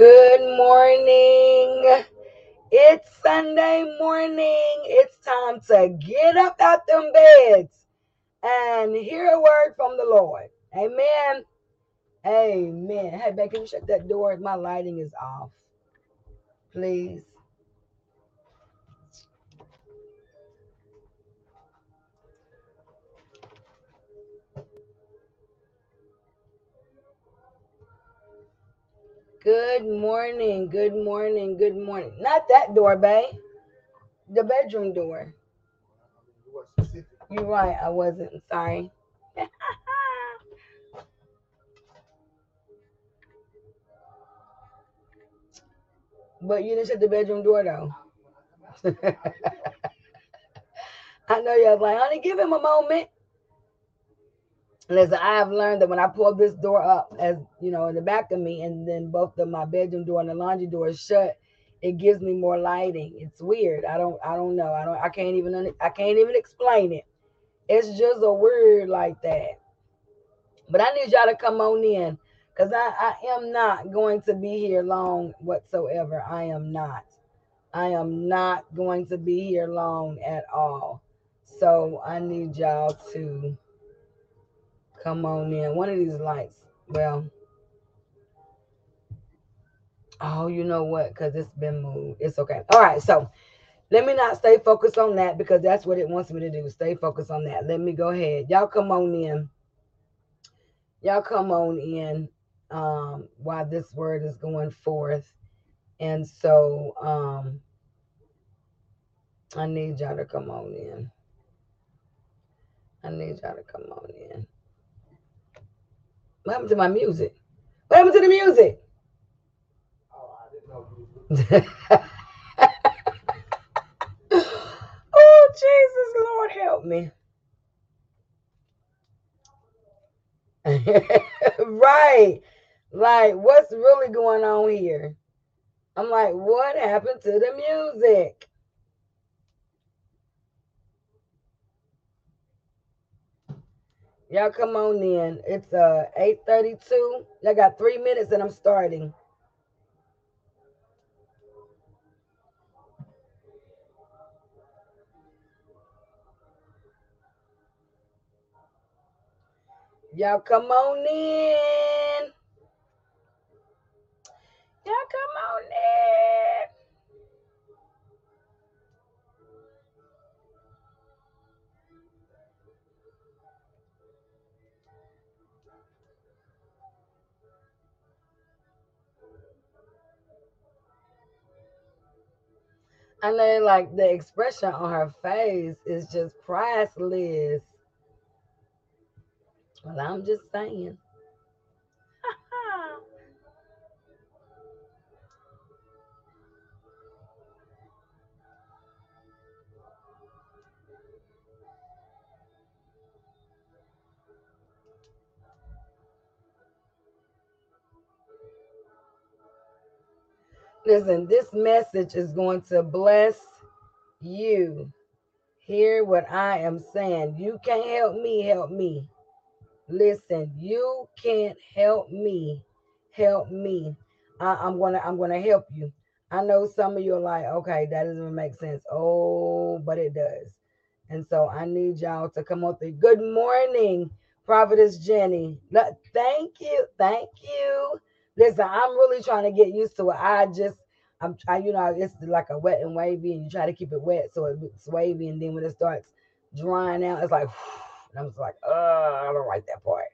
Good morning. It's Sunday morning. It's time to get up out them beds and hear a word from the Lord. Amen. Amen. Hey, babe, can you shut that door? My lighting is off. Please. Good morning. Good morning. Good morning. Not that door, babe. The bedroom door. You're right. I wasn't. Sorry. but you didn't shut the bedroom door, though. I know you're like, honey, give him a moment. Listen, I have learned that when I pull this door up, as you know, in the back of me, and then both of my bedroom door and the laundry door is shut, it gives me more lighting. It's weird. I don't, I don't know. I don't, I can't even, I can't even explain it. It's just a word like that. But I need y'all to come on in, cause I, I am not going to be here long whatsoever. I am not. I am not going to be here long at all. So I need y'all to come on in. One of these lights. Well, oh, you know what? Because it's been moved. It's okay. All right. So let me not stay focused on that because that's what it wants me to do. Stay focused on that. Let me go ahead. Y'all come on in. Y'all come on in um, while this word is going forth. And so um, I need y'all to come on in. I need y'all to come on in. What happened to my music? What happened to the music? oh, I didn't know oh, Jesus, Lord, help me. right. Like, what's really going on here? I'm like, what happened to the music? Y'all come on in. It's uh 8:32. I got three minutes and I'm starting. Y'all come on in. Y'all come on in. I know, like the expression on her face is just priceless. Well, I'm just saying. Listen, this message is going to bless you. Hear what I am saying. You can't help me, help me. Listen, you can't help me, help me. I, am gonna, I'm gonna help you. I know some of you are like, okay, that doesn't make sense. Oh, but it does. And so I need y'all to come up there. Good morning, Prophetess Jenny. Thank you, thank you. Listen, I'm really trying to get used to it. I just, I'm trying, you know, it's like a wet and wavy, and you try to keep it wet so it's wavy, and then when it starts drying out, it's like, I'm just like, oh, I don't like that part.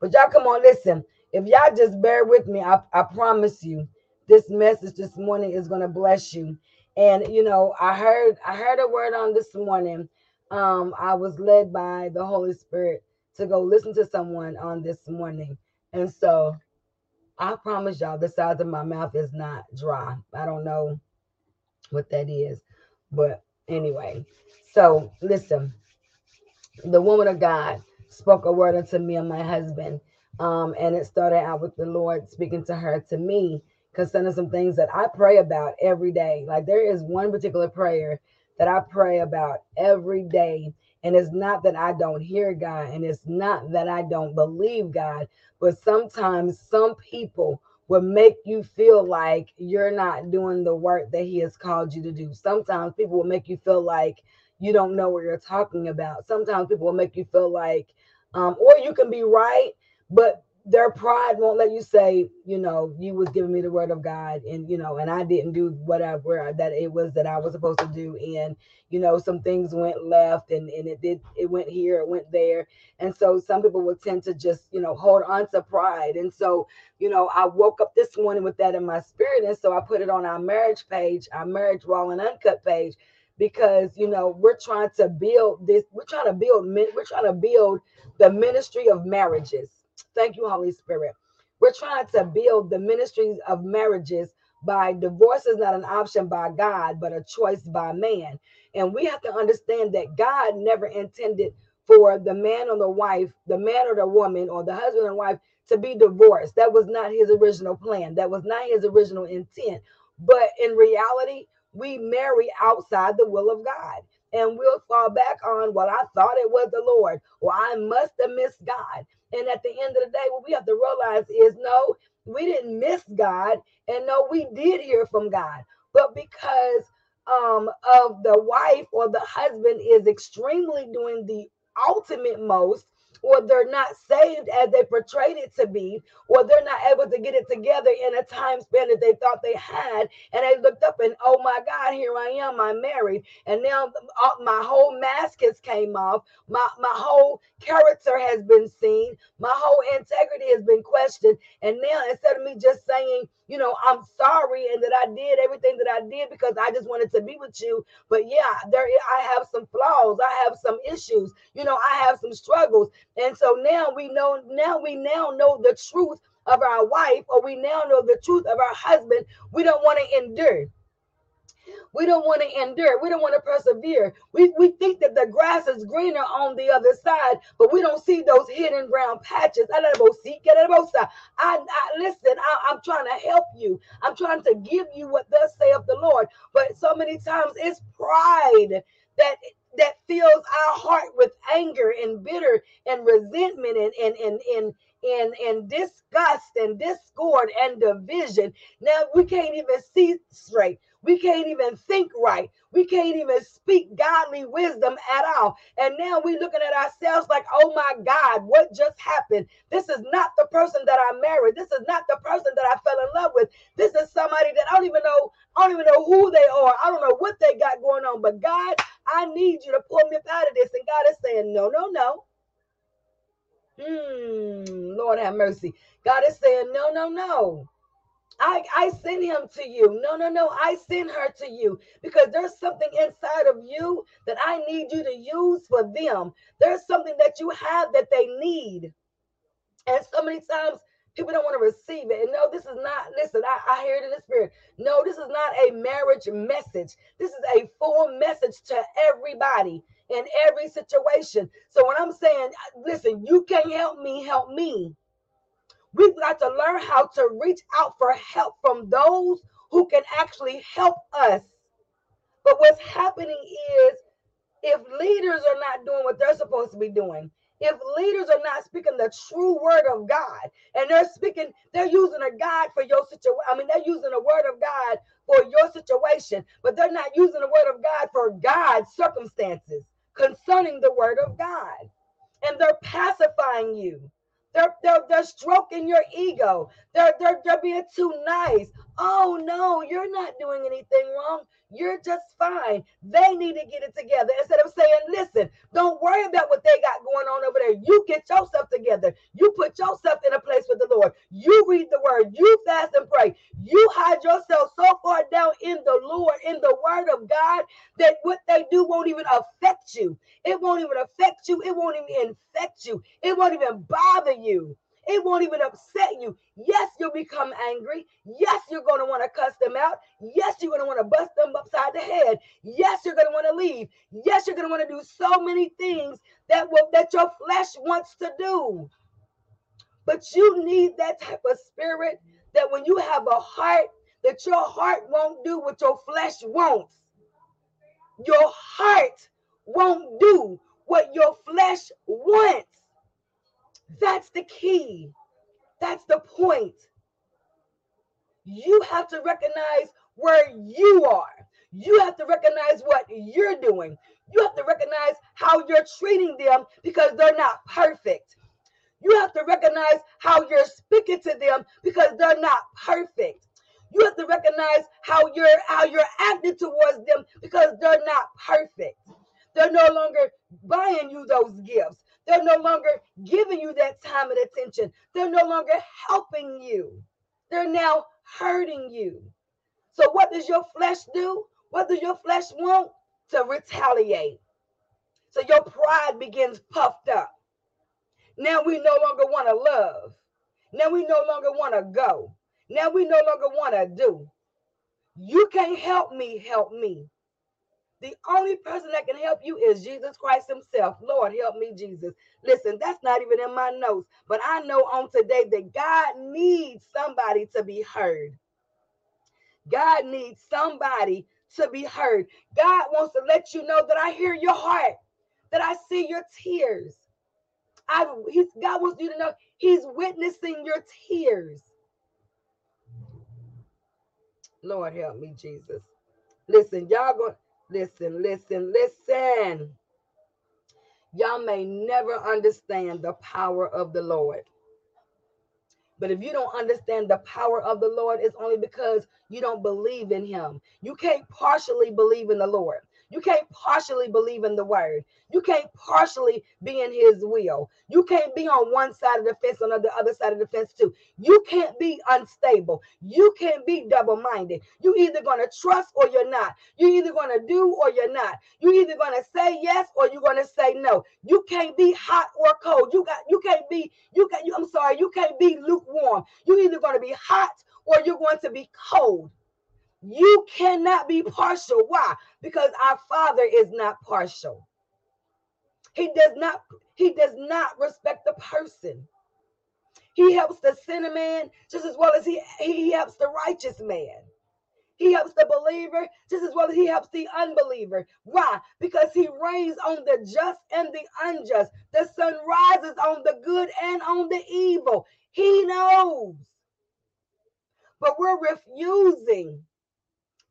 But y'all, come on, listen. If y'all just bear with me, I, I promise you, this message this morning is gonna bless you. And you know, I heard I heard a word on this morning. Um, I was led by the Holy Spirit to go listen to someone on this morning, and so I promise y'all, the size of my mouth is not dry. I don't know what that is, but anyway. So listen, the woman of God spoke a word unto me and my husband. Um, and it started out with the Lord speaking to her to me concerning some things that I pray about every day. Like there is one particular prayer that I pray about every day. And it's not that I don't hear God, and it's not that I don't believe God, but sometimes some people will make you feel like you're not doing the work that he has called you to do. Sometimes people will make you feel like you don't know what you're talking about. Sometimes people will make you feel like, um, or you can be right, but their pride won't let you say, you know, you was giving me the word of God and you know, and I didn't do whatever that it was that I was supposed to do. And you know, some things went left and, and it did it went here, it went there. And so some people will tend to just, you know, hold on to pride. And so, you know, I woke up this morning with that in my spirit. And so I put it on our marriage page, our marriage raw and uncut page, because you know, we're trying to build this, we're trying to build we're trying to build the ministry of marriages Thank you, Holy Spirit. We're trying to build the ministries of marriages by divorce is not an option by God, but a choice by man. And we have to understand that God never intended for the man or the wife, the man or the woman, or the husband and wife to be divorced. That was not his original plan. That was not his original intent. But in reality, we marry outside the will of God. And we'll fall back on, well, I thought it was the Lord, or I must have missed God. And at the end of the day, what we have to realize is no, we didn't miss God, and no, we did hear from God. But because um, of the wife or the husband is extremely doing the ultimate most, or they're not saved as they portrayed it to be, or they're not able to get it together in a time span that they thought they had. And they looked up and, oh my God, here I am, I'm married. And now my whole mask has came off. My, my whole character has been seen. My whole integrity has been questioned. And now instead of me just saying, you know, I'm sorry and that I did everything that I did because I just wanted to be with you. But yeah, there I have some flaws. I have some issues. You know, I have some struggles. And so now we know, now we now know the truth of our wife, or we now know the truth of our husband. We don't want to endure. We don't want to endure. We don't want to persevere. We, we think that the grass is greener on the other side, but we don't see those hidden brown patches. I, I listen, I, I'm trying to help you. I'm trying to give you what thus saith the Lord. But so many times it's pride that that fills our heart with anger and bitter and resentment and and and and and, and disgust and discord and division. Now we can't even see straight. We can't even think right. We can't even speak godly wisdom at all. And now we're looking at ourselves like, oh my God, what just happened? This is not the person that I married. This is not the person that I fell in love with. This is somebody that I don't even know. I don't even know who they are. I don't know what they got going on. But God, I need you to pull me up out of this. And God is saying, no, no, no. Hmm, Lord have mercy. God is saying, no, no, no. I, I send him to you. No, no, no. I send her to you because there's something inside of you that I need you to use for them. There's something that you have that they need. And so many times people don't want to receive it. And no, this is not, listen, I, I hear it in the spirit. No, this is not a marriage message. This is a full message to everybody in every situation. So when I'm saying, listen, you can't help me, help me. We've got to learn how to reach out for help from those who can actually help us. But what's happening is if leaders are not doing what they're supposed to be doing, if leaders are not speaking the true word of God and they're speaking, they're using a God for your situation. I mean, they're using a word of God for your situation, but they're not using the word of God for God's circumstances concerning the word of God. And they're pacifying you. They're, they're, they're stroking your ego. They're, they're, they're being too nice. Oh, no, you're not doing anything wrong. You're just fine. They need to get it together instead of saying, listen, don't worry about what they got going on over there. You get yourself together. You put yourself in a place with the Lord. You read the word. You fast and pray. You hide yourself so far down in the Lord, in the word of God, that what they do won't even affect you. It won't even affect you. It won't even infect you. It won't even bother you. It won't even upset you. Yes, you'll become angry. Yes, you're going to want to cuss them out. Yes, you're going to want to bust them upside the head. Yes, you're going to want to leave. Yes, you're going to want to do so many things that will that your flesh wants to do. But you need that type of spirit that when you have a heart, that your heart won't do what your flesh wants. Your heart won't do what your flesh wants. That's the key. That's the point. You have to recognize where you are. You have to recognize what you're doing. You have to recognize how you're treating them because they're not perfect. You have to recognize how you're speaking to them because they're not perfect. You have to recognize how you're how you're acting towards them because they're not perfect. They're no longer buying you those gifts. They're no longer giving you that time and attention. They're no longer helping you. They're now hurting you. So what does your flesh do? What does your flesh want? To retaliate. So your pride begins puffed up. Now we no longer want to love. Now we no longer want to go. Now we no longer want to do. You can't help me, help me. The only person that can help you is Jesus Christ Himself. Lord, help me, Jesus. Listen, that's not even in my notes, but I know on today that God needs somebody to be heard. God needs somebody to be heard. God wants to let you know that I hear your heart, that I see your tears. I God wants you to know He's witnessing your tears. Lord help me, Jesus. Listen, y'all go listen, listen, listen. Y'all may never understand the power of the Lord. But if you don't understand the power of the Lord, it's only because you don't believe in him. You can't partially believe in the Lord. You can't partially believe in the word. You can't partially be in his will. You can't be on one side of the fence and on the other side of the fence too. You can't be unstable. You can't be double-minded. You either going to trust or you're not. You're either going to do or you're not. You're either going to say yes or you're going to say no. You can't be hot or cold. You got you can't be you can you, I'm sorry, you can't be lukewarm. You're either going to be hot or you're going to be cold. You cannot be partial. Why? Because our Father is not partial. He does not he does not respect the person. He helps the sinner man just as well as he, he helps the righteous man. He helps the believer just as well as he helps the unbeliever. Why? Because he rains on the just and the unjust. The sun rises on the good and on the evil. He knows. But we're refusing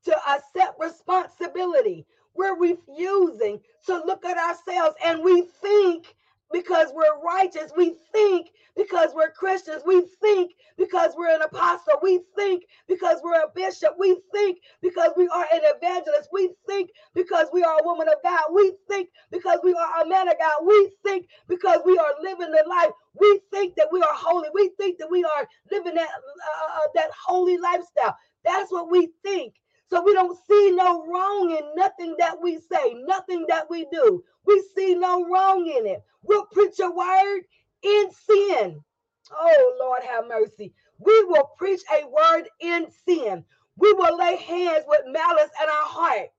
to accept responsibility. We're refusing to look at ourselves and we think because we're righteous, we think because we're Christians, we think because we're an apostle, we think because we're a bishop, we think because we are an evangelist, we think because we are a woman of God, we think because we are a man of God, we think because we are living the life, we think that we are holy, we think that we are living that uh, uh that holy lifestyle. That's what we think. So we don't see no wrong in nothing that we say, nothing that we do. We see no wrong in it. We'll preach a word in sin. Oh, Lord, have mercy. We will preach a word in sin. We will lay hands with malice in our heart.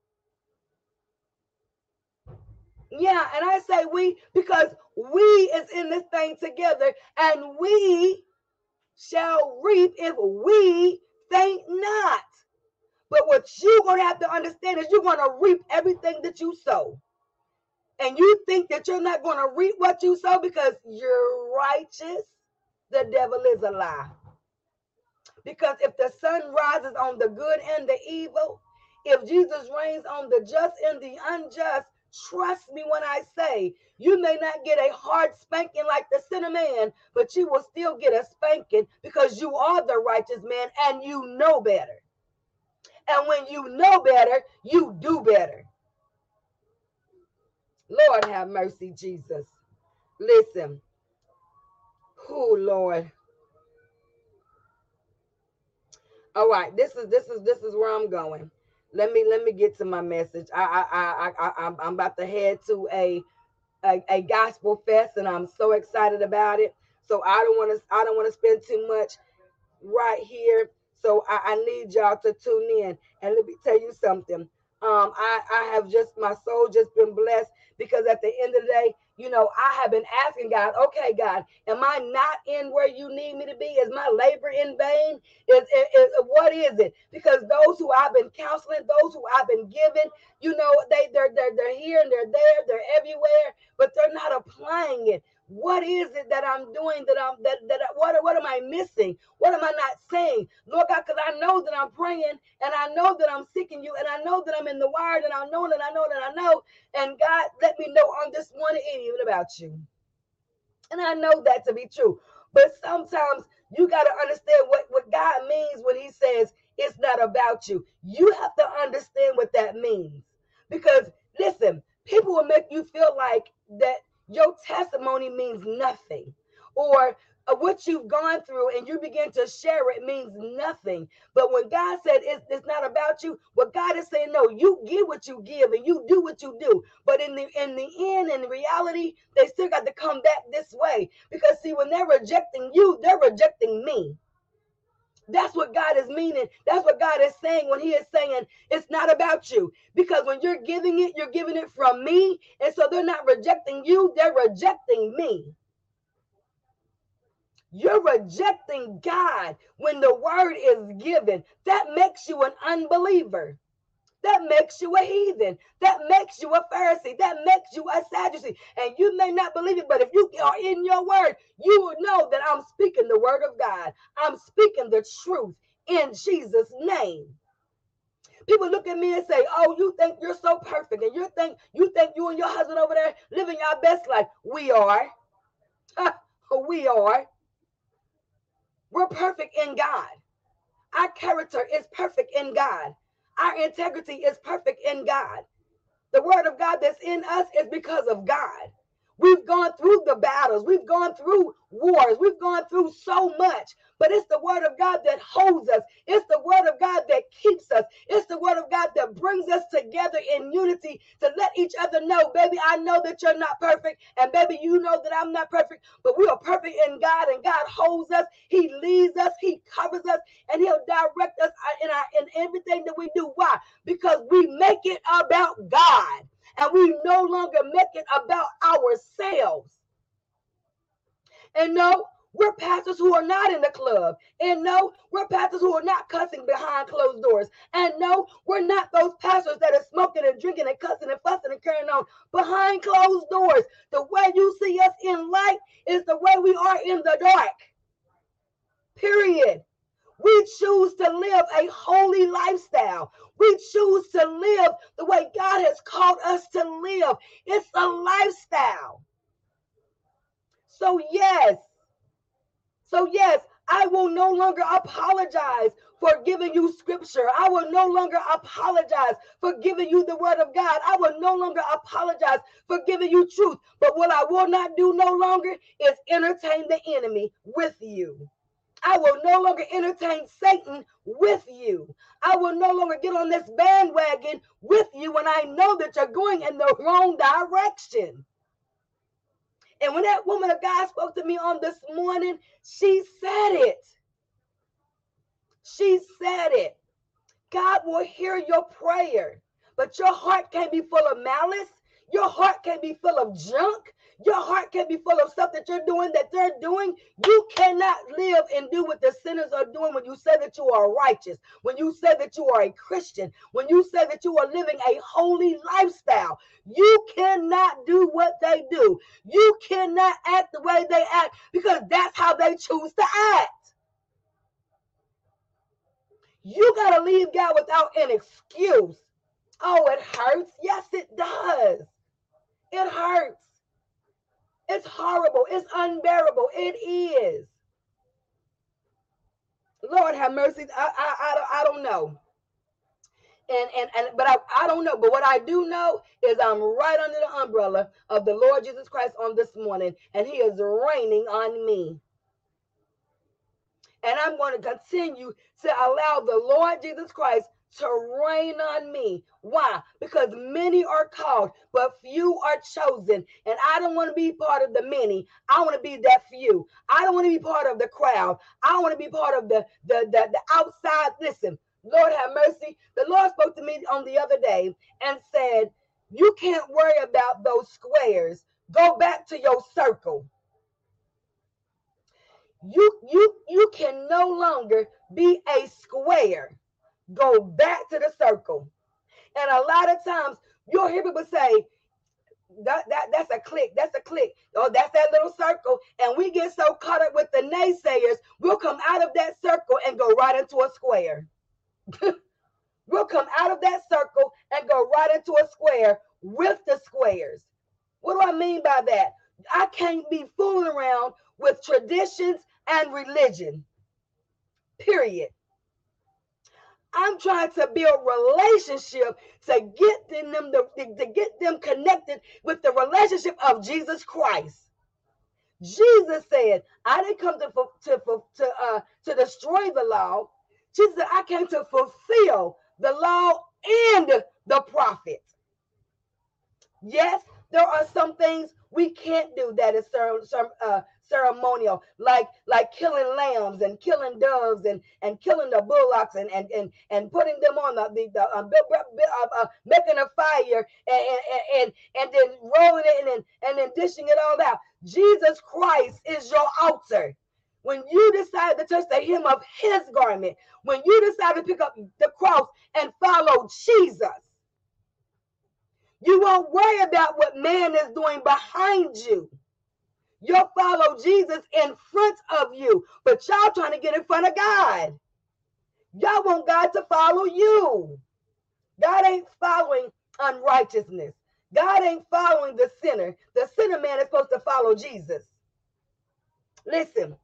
Yeah, and I say we because we is in this thing together, and we shall reap if we think not. But what you're going to have to understand is you're going to reap everything that you sow. And you think that you're not going to reap what you sow because you're righteous, the devil is a lie. Because if the sun rises on the good and the evil, if Jesus rains on the just and the unjust, trust me when I say you may not get a hard spanking like the sinner man, but you will still get a spanking because you are the righteous man and you know better. And when you know better, you do better. Lord have mercy, Jesus. Listen. Oh Lord. All right, this is this is this is where I'm going. Let me let me get to my message. I I I I I'm, about to head to a, a a gospel fest, and I'm so excited about it. So I don't want to I don't want to spend too much right here so I, I need y'all to tune in. And let me tell you something. Um, I, I have just my soul just been blessed because at the end of the day, you know, I have been asking God, okay, God, am I not in where you need me to be? Is my labor in vain? Is, is, is what is it? Because those who I've been counseling, those who I've been giving, you know, they they're they're they're here and they're there, they're everywhere, but they're not applying it. What is it that I'm doing that I'm that that what what am I missing? What am I not saying? Lord God, because I know that I'm praying and I know that I'm seeking you and I know that I'm in the word and I know that I know that I know. And God, let me know on this morning even about you. And I know that to be true. But sometimes you got to understand what, what God means when He says it's not about you. You have to understand what that means. Because listen, people will make you feel like that your testimony means nothing. Or uh, what you've gone through and you begin to share it means nothing. But when God said it's, it's not about you, what God is saying, no, you give what you give and you do what you do. But in the in the end, in reality, they still got to come back this way. Because see, when they're rejecting you, they're rejecting me. That's what God is meaning. That's what God is saying when He is saying it's not about you. Because when you're giving it, you're giving it from me. And so they're not rejecting you, they're rejecting me. You're rejecting God when the word is given. That makes you an unbeliever. That makes you a heathen. That makes you a Pharisee. That makes you a Sadducee. And you may not believe it, but if you are in your word, you will know that I'm speaking the word of God. I'm speaking the truth in Jesus' name. People look at me and say, "Oh, you think you're so perfect, and you think you think you and your husband over there living your best life." We are. we are. We're perfect in God. Our character is perfect in God. Our integrity is perfect in God. The word of God that's in us is because of God. We've gone through the battles. We've gone through wars. We've gone through so much. But it's the word of God that holds us. It's the word of God that keeps us. It's the word of God that brings us together in unity to let each other know, baby, I know that you're not perfect. And baby, you know that I'm not perfect. But we are perfect in God and God holds us. He leads us. He covers us and he'll direct us in, our, in everything that we do. Why? Because we make it about God and we no longer make it about ourselves. And no, we're pastors who are not in the club. And no, we're pastors who are not cussing behind closed doors. And no, we're not those pastors that are smoking and drinking and cussing and fussing and carrying on behind closed doors. The way you see us in light is the way we are in the dark. Period. We choose to live a holy lifestyle. We choose to live the way God has called us to live. It's a lifestyle. So, yes. So, yes, I will no longer apologize for giving you scripture. I will no longer apologize for giving you the word of God. I will no longer apologize for giving you truth. But what I will not do no longer is entertain the enemy with you. I will no longer entertain Satan with you. I will no longer get on this bandwagon with you when I know that you're going in the wrong direction. And when that woman of God spoke to me on this morning, she said it. She said it. God will hear your prayer, but your heart can't be full of malice. Your heart can't be full of junk. Your heart can be full of stuff that you're doing, that they're doing. You cannot live and do what the sinners are doing when you say that you are righteous, when you say that you are a Christian, when you say that you are living a holy lifestyle. You cannot do what they do. You cannot act the way they act because that's how they choose to act. You got to leave God without an excuse. Oh, it hurts. Yes, it does. It hurts. It's horrible. It's unbearable. It is. Lord have mercy. I, I, I, I don't know. And, and, and but I, I don't know. But what I do know is I'm right under the umbrella of the Lord Jesus Christ on this morning, and He is raining on me. And I'm going to continue to allow the Lord Jesus Christ to rain on me. Why? Because many are called, but few are chosen. And I don't want to be part of the many. I want to be that few. I don't want to be part of the crowd. I want to be part of the, the, the, the outside. Listen, Lord have mercy. The Lord spoke to me on the other day and said, You can't worry about those squares. Go back to your circle. You you you can no longer be a square go back to the circle. And a lot of times you'll hear people say, that, that that's a clique. That's a clique. Oh, that's that little circle. And we get so caught up with the naysayers, we'll come out of that circle and go right into a square. we'll come out of that circle and go right into a square with the squares. What do I mean by that? I can't be fooling around with traditions and religion. Period. I'm trying to build relationship to get them to, to get them connected with the relationship of Jesus Christ. Jesus said, "I didn't come to to to uh, to destroy the law." Jesus said, "I came to fulfill the law and the prophet." Yes, there are some things we can't do that is some uh, ceremonial, like like killing lambs and killing doves and and killing the bullocks and and and, and putting them on the the, the uh, uh, uh, making a fire and and, and and then rolling it and and then dishing it all out. Jesus Christ is your altar. When you decide to touch the hem of His garment, when you decide to pick up the cross and follow Jesus. You won't worry about what man is doing behind you. You'll follow Jesus in front of you, but y'all trying to get in front of God. Y'all want God to follow you. God ain't following unrighteousness. God ain't following the sinner. The sinner man is supposed to follow Jesus. Listen,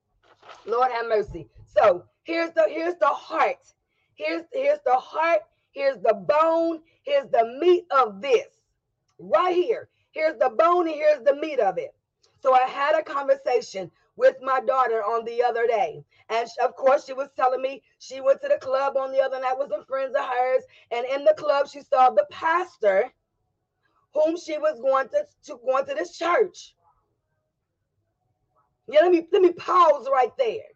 Lord have mercy. So here's the here's the heart. Here's here's the heart. Here's the bone. Here's the meat of this. Right here. Here's the bone and here's the meat of it. So I had a conversation with my daughter on the other day. And of course, she was telling me she went to the club on the other night with some friends of hers. And in the club, she saw the pastor whom she was going to, to going to this church. Yeah, let me let me pause right there.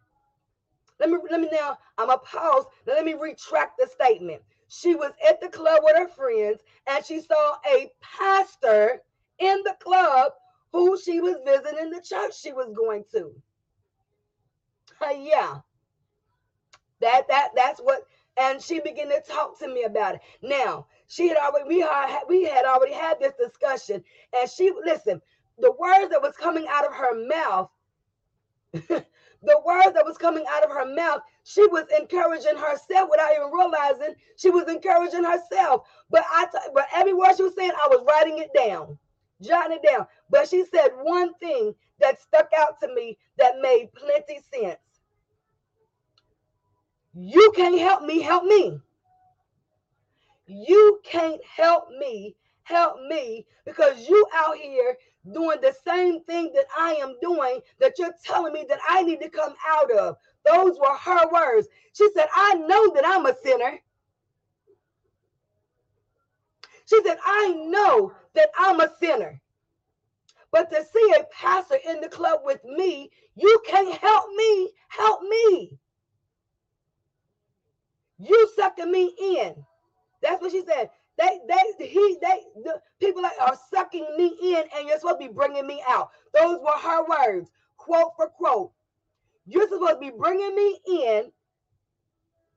Let me let me now. I'm a pause. Now let me retract the statement. She was at the club with her friends, and she saw a pastor in the club who she was visiting, the church she was going to. Uh, yeah. That that that's what and she began to talk to me about it. Now, she had already we had we had already had this discussion and she listen, the words that was coming out of her mouth the words that was coming out of her mouth, she was encouraging herself without even realizing she was encouraging herself. But I, t- but every word she was saying, I was writing it down jotting it down. But she said one thing that stuck out to me that made plenty sense. You can't help me, help me. You can't help me, help me, because you out here doing the same thing that I am doing that you're telling me that I need to come out of. Those were her words. She said, I know that I'm a sinner. She said, I know that I'm a sinner. But to see a pastor in the club with me, you can't help me, help me. You sucking me in. That's what she said. They, they, he, they, the people that are sucking me in, and you're supposed to be bringing me out. Those were her words, quote for quote. You're supposed to be bringing me in.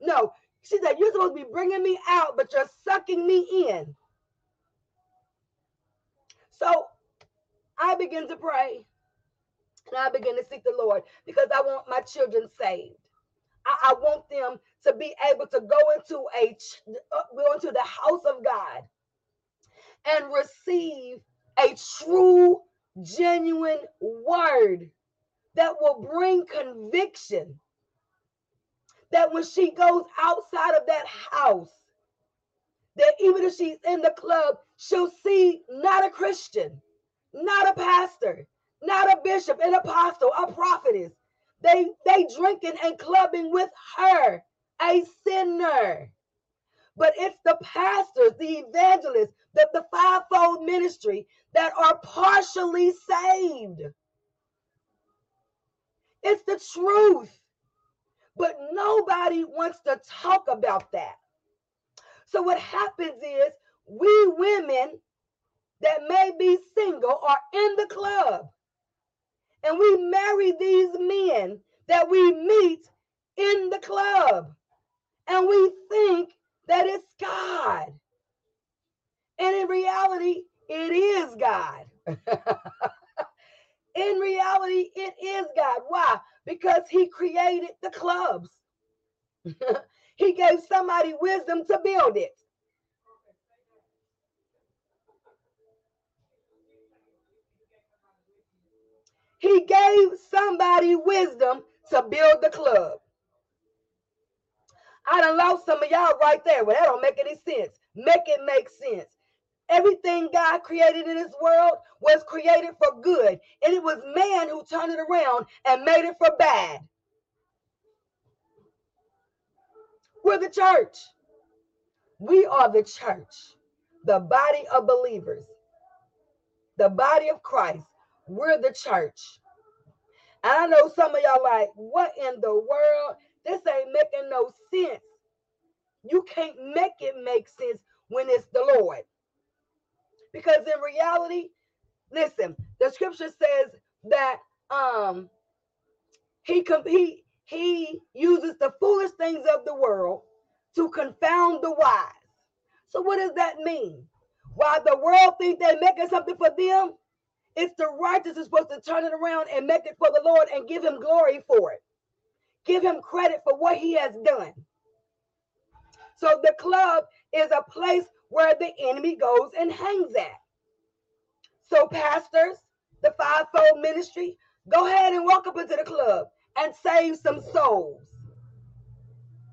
No, she said, You're supposed to be bringing me out, but you're sucking me in. So I begin to pray and I begin to seek the Lord because I want my children saved. I, I want them to be able to go into a uh, go into the house of God and receive a true, genuine word that will bring conviction. That when she goes outside of that house, that even if she's in the club, she'll see not a Christian, not a pastor, not a bishop, an apostle, a prophetess. They they drinking and clubbing with her, a sinner. But it's the pastors, the evangelists, the, the fivefold ministry that are partially saved. It's the truth. But nobody wants to talk about that. So what happens is we women that may be single are in the club. And we marry these men that we meet in the club. And we think that it's God. And in reality, it is God. In reality, it is God. Why? Because He created the clubs. he gave somebody wisdom to build it. He gave somebody wisdom to build the club. I done lost some of y'all right there. Well, that don't make any sense. Make it make sense. Everything God created in this world was created for good, and it was man who turned it around and made it for bad. We're the church. We are the church, the body of believers, the body of Christ. We're the church. I know some of y'all like, what in the world? This ain't making no sense. You can't make it make sense when it's the Lord. Because in reality, listen, the scripture says that um he he he uses the foolish things of the world to confound the wise. So what does that mean? While the world thinks they're making something for them, it's the righteous is supposed to turn it around and make it for the Lord and give him glory for it. Give him credit for what he has done. So the club is a place where the enemy goes and hangs at. So pastors, the fivefold ministry, go ahead and walk up into the club and save some souls.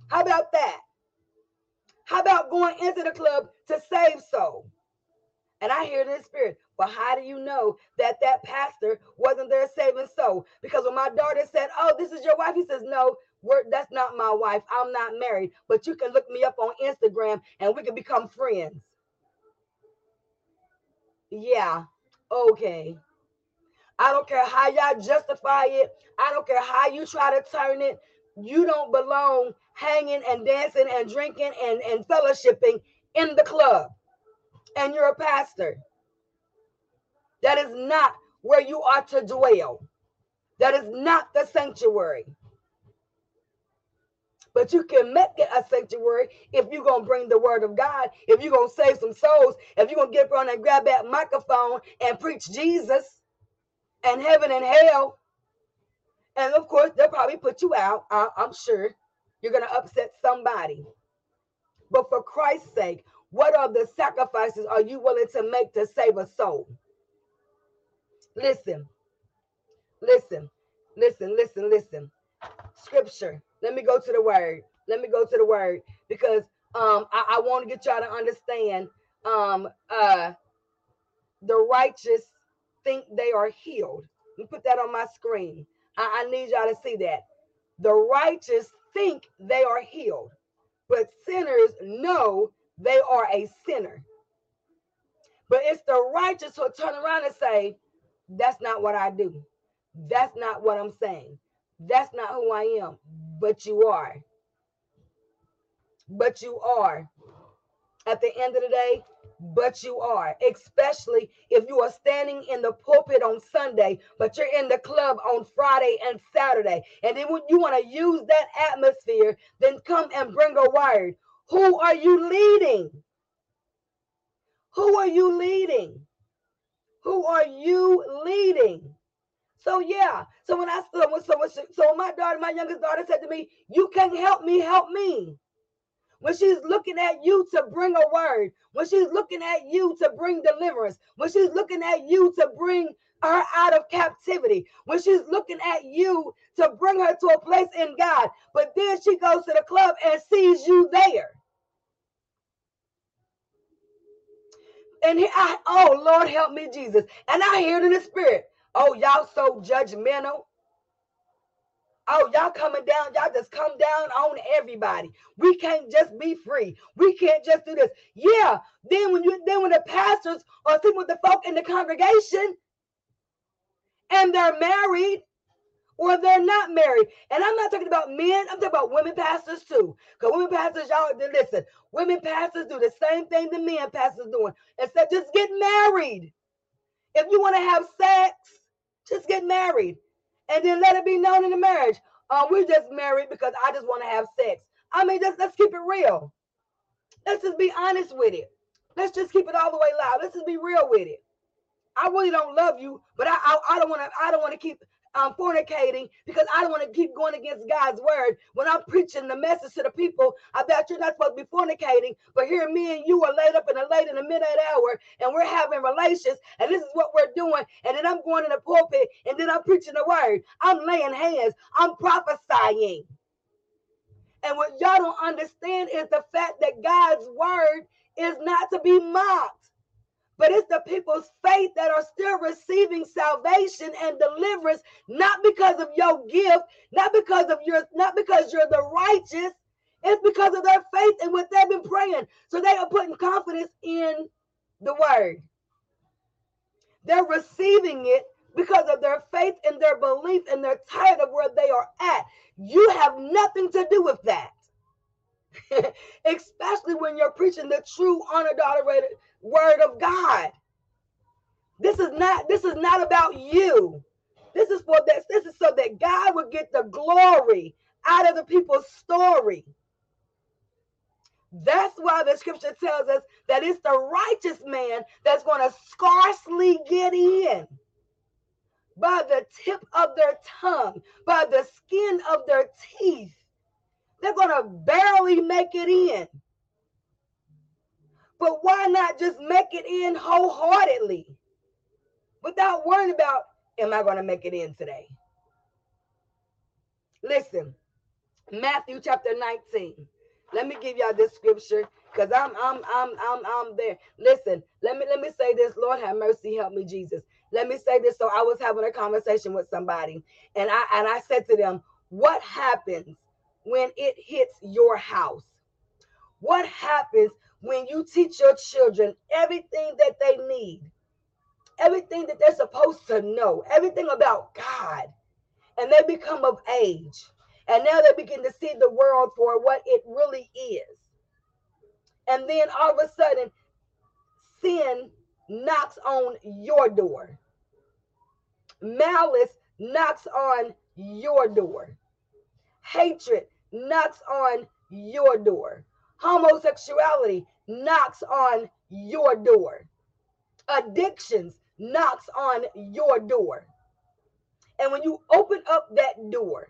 How about that? How about going into the club to save souls? And I hear this spirit. But how do you know that that pastor wasn't there saving soul? Because when my daughter said, "Oh, this is your wife," he says, "No, that's not my wife. I'm not married. But you can look me up on Instagram and we can become friends." Yeah, okay. I don't care how y'all justify it. I don't care how you try to turn it. You don't belong hanging and dancing and drinking and, and fellowshipping in the club. And you're a pastor. That is not where you are to dwell. That is not the sanctuary. But you can make it a sanctuary if you're going to bring the word of God, if you're going to save some souls, if you're going to get on and grab that microphone and preach Jesus and heaven and hell. And of course, they'll probably put you out. I'm sure you're going to upset somebody. But for Christ's sake, what are the sacrifices are you willing to make to save a soul? Listen, listen, listen, listen, listen. Scripture. Let me go to the word. Let me go to the word because um I, I want to get y'all to understand um uh the righteous think they are healed. Let me put that on my screen. I, I need y'all to see that. The righteous think they are healed, but sinners know they are a sinner. But it's the righteous who turn around and say, That's not what I do. That's not what I'm saying. That's not who I am. But you are. But you are. At the end of the day, but you are, especially if you are standing in the pulpit on Sunday, but you're in the club on Friday and Saturday. And then when you want to use that atmosphere, then come and bring a word. Who are you leading? Who are you leading? Who are you leading? So yeah. So when I so when, so when, so my daughter, my youngest daughter said to me, "You can't help me, help me." when she's looking at you to bring a word, when she's looking at you to bring deliverance, when she's looking at you to bring her out of captivity, when she's looking at you to bring her to a place in God, but then she goes to the club and sees you there. And he, I, oh Lord, help me, Jesus. And I hear it in the spirit. Oh, y'all so judgmental. Oh, y'all coming down, y'all just come down on everybody. We can't just be free. We can't just do this. Yeah. Then when you then when the pastors are sitting with the folk in the congregation and they're married or they're not married. And I'm not talking about men, I'm talking about women pastors too. Because women pastors, y'all listen, women pastors do the same thing the men pastors doing. Instead, just get married. If you want to have sex, just get married and then let it be known in the marriage. Uh, we're just married because I just want to have sex. I mean, just let's keep it real. Let's just be honest with it. Let's just keep it all the way loud. Let's just be real with it. I really don't love you, but I I, I don't want to I don't want to keep um, fornicating because I don't want to keep going against God's word. When I'm preaching the message to the people about you're not supposed to be fornicating, but here me and you are laid up in the late in the midnight hour and we're having relations and this is what we're doing. And then I'm going in the pulpit and then I'm preaching the word. I'm laying hands. I'm prophesying. And what y'all don't understand is the fact that God's word is not to be mocked but it's the people's faith that are still receiving salvation and deliverance, not because of your gift, not because of your, not because you're the righteous. It's because of their faith and what they've been praying. So they are putting confidence in the word. They're receiving it because of their faith and their belief, and they're tired of where they are at. You have nothing to do with that. Especially when you're preaching the true, unadulterated word of God. This is not this is not about you. This is for this. This is so that God would get the glory out of the people's story. That's why the scripture tells us that it's the righteous man that's going to scarcely get in by the tip of their tongue, by the skin of their teeth. They're going to barely make it in. But why not just make it in wholeheartedly without worrying about, am I going to make it in today? Listen, Matthew chapter 19. Let me give y'all this scripture because I'm I'm I'm I'm I'm there. Listen, let me let me say this. Lord have mercy, help me, Jesus. Let me say this. So I was having a conversation with somebody, and I and I said to them, What happens when it hits your house? What happens when you teach your children everything that they need, everything that they're supposed to know, everything about God, and they become of age. And now they begin to see the world for what it really is. And then all of a sudden, sin knocks on your door. Malice knocks on your door. Hatred knocks on your door. Homosexuality knocks on your door. Addictions knocks on your door. And when you open up that door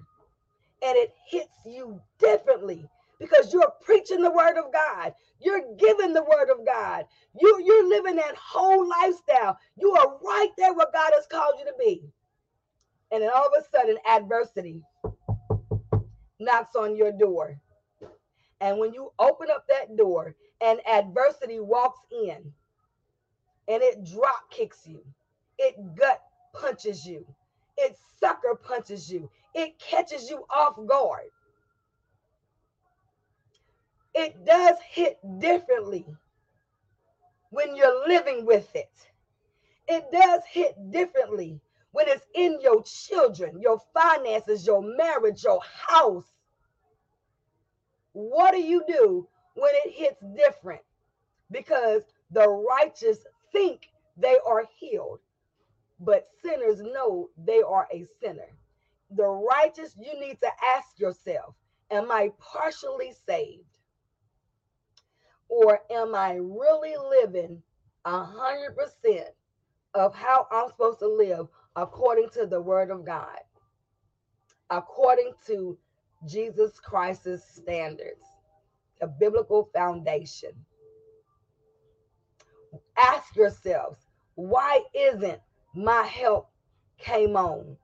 and it hits you differently because you're preaching the word of God, you're giving the word of God, you, you're living that whole lifestyle, you are right there where God has called you to be. And then all of a sudden, adversity knocks on your door. And when you open up that door and adversity walks in and it drop kicks you, it gut punches you, it sucker punches you, it catches you off guard. It does hit differently when you're living with it. It does hit differently when it's in your children, your finances, your marriage, your house. What do you do when it hits different? Because the righteous think they are healed, but sinners know they are a sinner. The righteous, you need to ask yourself, am I partially saved? Or am I really living a hundred percent of how I'm supposed to live according to the word of God, according to Jesus Christ's standards, a biblical foundation. Ask yourselves, why isn't my help came on?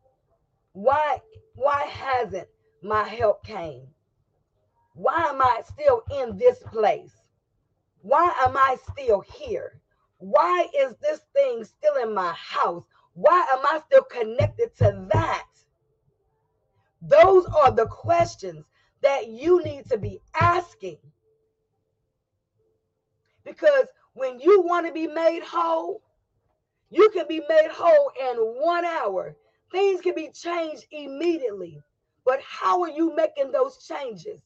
Why why hasn't my help came? Why am I still in this place? Why am I still here? Why is this thing still in my house? Why am I still connected to that? Those are the questions that you need to be asking. Because when you want to be made whole, you can be made whole in one hour. Things can be changed immediately. But how are you making those changes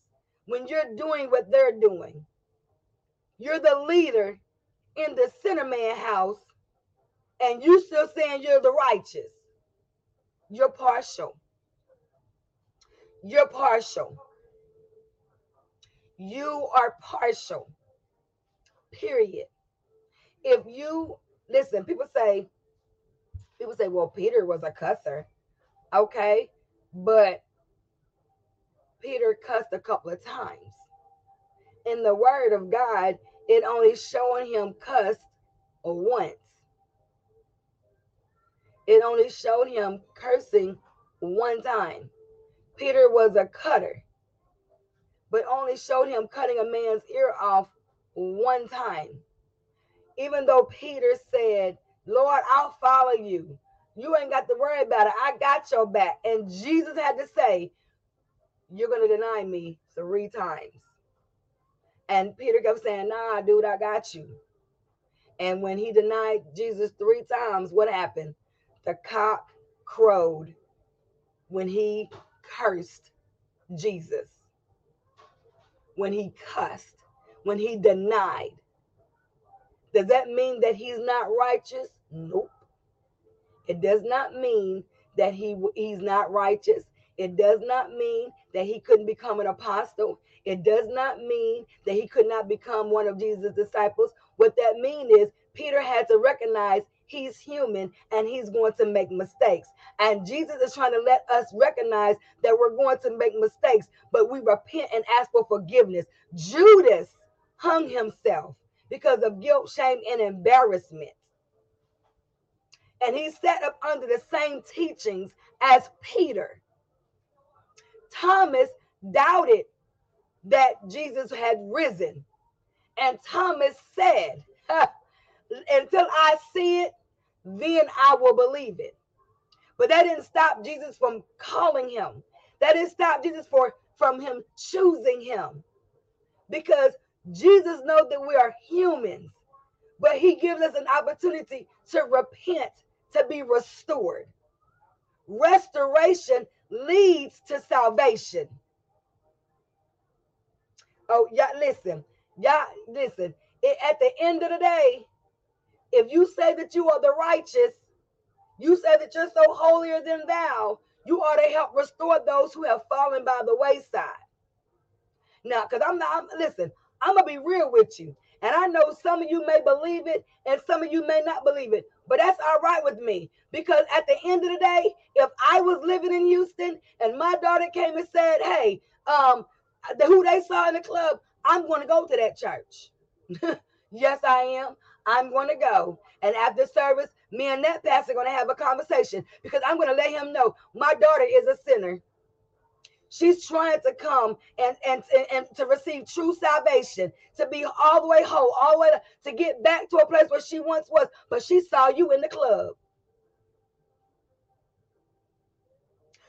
when you're doing what they're doing? You're the leader in the sinner man house, and you're still saying you're the righteous. You're partial. You're partial. You are partial. Period. If you listen, people say, People say, well, Peter was a cusser. Okay, but Peter cussed a couple of times. In the word of God, it only showing him cuss once. It only showed him cursing one time. Peter was a cutter, but only showed him cutting a man's ear off one time. Even though Peter said, Lord, I'll follow you. You ain't got to worry about it. I got your back. And Jesus had to say, You're going to deny me three times. And Peter kept saying, Nah, dude, I got you. And when he denied Jesus three times, what happened? The cock crowed when he cursed Jesus, when he cussed, when he denied. Does that mean that he's not righteous? Nope. It does not mean that he he's not righteous. It does not mean that he couldn't become an apostle. It does not mean that he could not become one of Jesus' disciples. What that means is Peter had to recognize he's human and he's going to make mistakes. And Jesus is trying to let us recognize that we're going to make mistakes, but we repent and ask for forgiveness. Judas hung himself because of guilt, shame, and embarrassment and he sat up under the same teachings as Peter. Thomas doubted that Jesus had risen. And Thomas said, Until I see it, then I will believe it. But that didn't stop Jesus from calling him. That didn't stop Jesus for, from him choosing him. Because Jesus knows that we are humans, but he gives us an opportunity to repent to be restored. Restoration leads to salvation. Oh, yeah, listen. Yeah, listen. It, at the end of the day, if you say that you are the righteous, you say that you're so holier than thou, you are to help restore those who have fallen by the wayside. Now, because I'm not, I'm, listen, I'm going to be real with you. And I know some of you may believe it and some of you may not believe it, but that's all right with me because at the end of the day, if I was living in Houston and my daughter came and said, "Hey, um, the, who they saw in the club, I'm going to go to that church." yes, I am. I'm going to go. And after service, me and that pastor are going to have a conversation because I'm going to let him know my daughter is a sinner She's trying to come and, and, and, and, to receive true salvation, to be all the way whole, all the way to, to get back to a place where she once was, but she saw you in the club.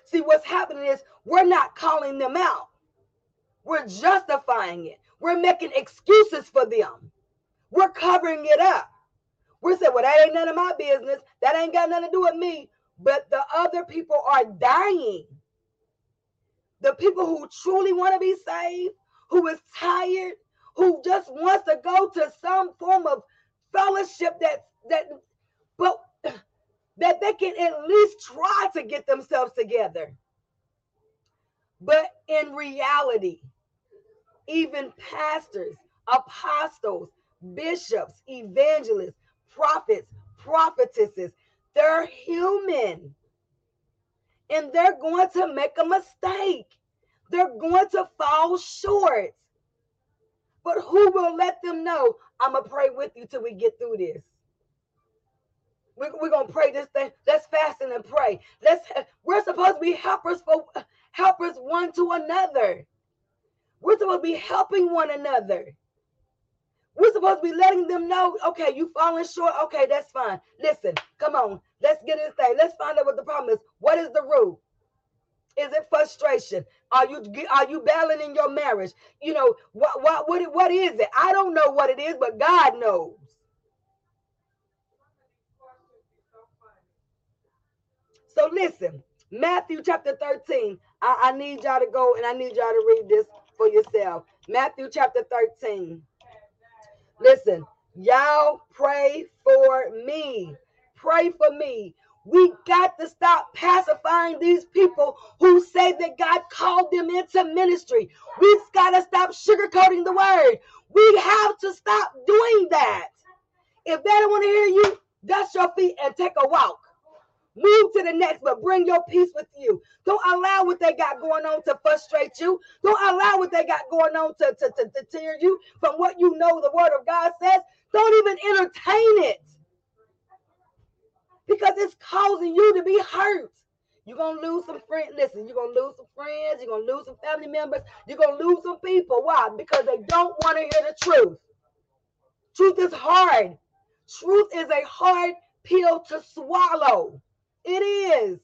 See, what's happening is we're not calling them out. We're justifying it. We're making excuses for them. We're covering it up. We're saying, well, that ain't none of my business. That ain't got nothing to do with me. But the other people are dying the people who truly want to be saved, who is tired, who just wants to go to some form of fellowship that that but that they can at least try to get themselves together. But in reality, even pastors, apostles, bishops, evangelists, prophets, prophetesses, they're human and they're going to make a mistake. They're going to fall short. But who will let them know? I'm going to pray with you till we get through this. We're, we're going to pray this thing. Let's fast and pray. Let's, we're supposed to be helpers for helpers one to another. We're supposed to be helping one another. We're supposed to be letting them know, okay, you falling short. Okay, that's fine. Listen, come on. Let's get this thing. Let's find out what the problem is. What is the root? Is it frustration? Are you are you battling in your marriage? You know what what what what is it? I don't know what it is, but God knows. So listen, Matthew chapter 13. I, I need y'all to go and I need y'all to read this for yourself. Matthew chapter 13. Listen, y'all pray for me. Pray for me. We got to stop pacifying these people who say that God called them into ministry. We've got to stop sugarcoating the word. We have to stop doing that. If they don't want to hear you, dust your feet and take a walk. Move to the next, but bring your peace with you. Don't allow what they got going on to frustrate you. Don't allow what they got going on to, to, to, to tear you from what you know the word of God says. Don't even entertain it because it's causing you to be hurt. You're gonna lose some friends. Listen, you're gonna lose some friends, you're gonna lose some family members, you're gonna lose some people. Why? Because they don't want to hear the truth. Truth is hard. Truth is a hard pill to swallow. It is.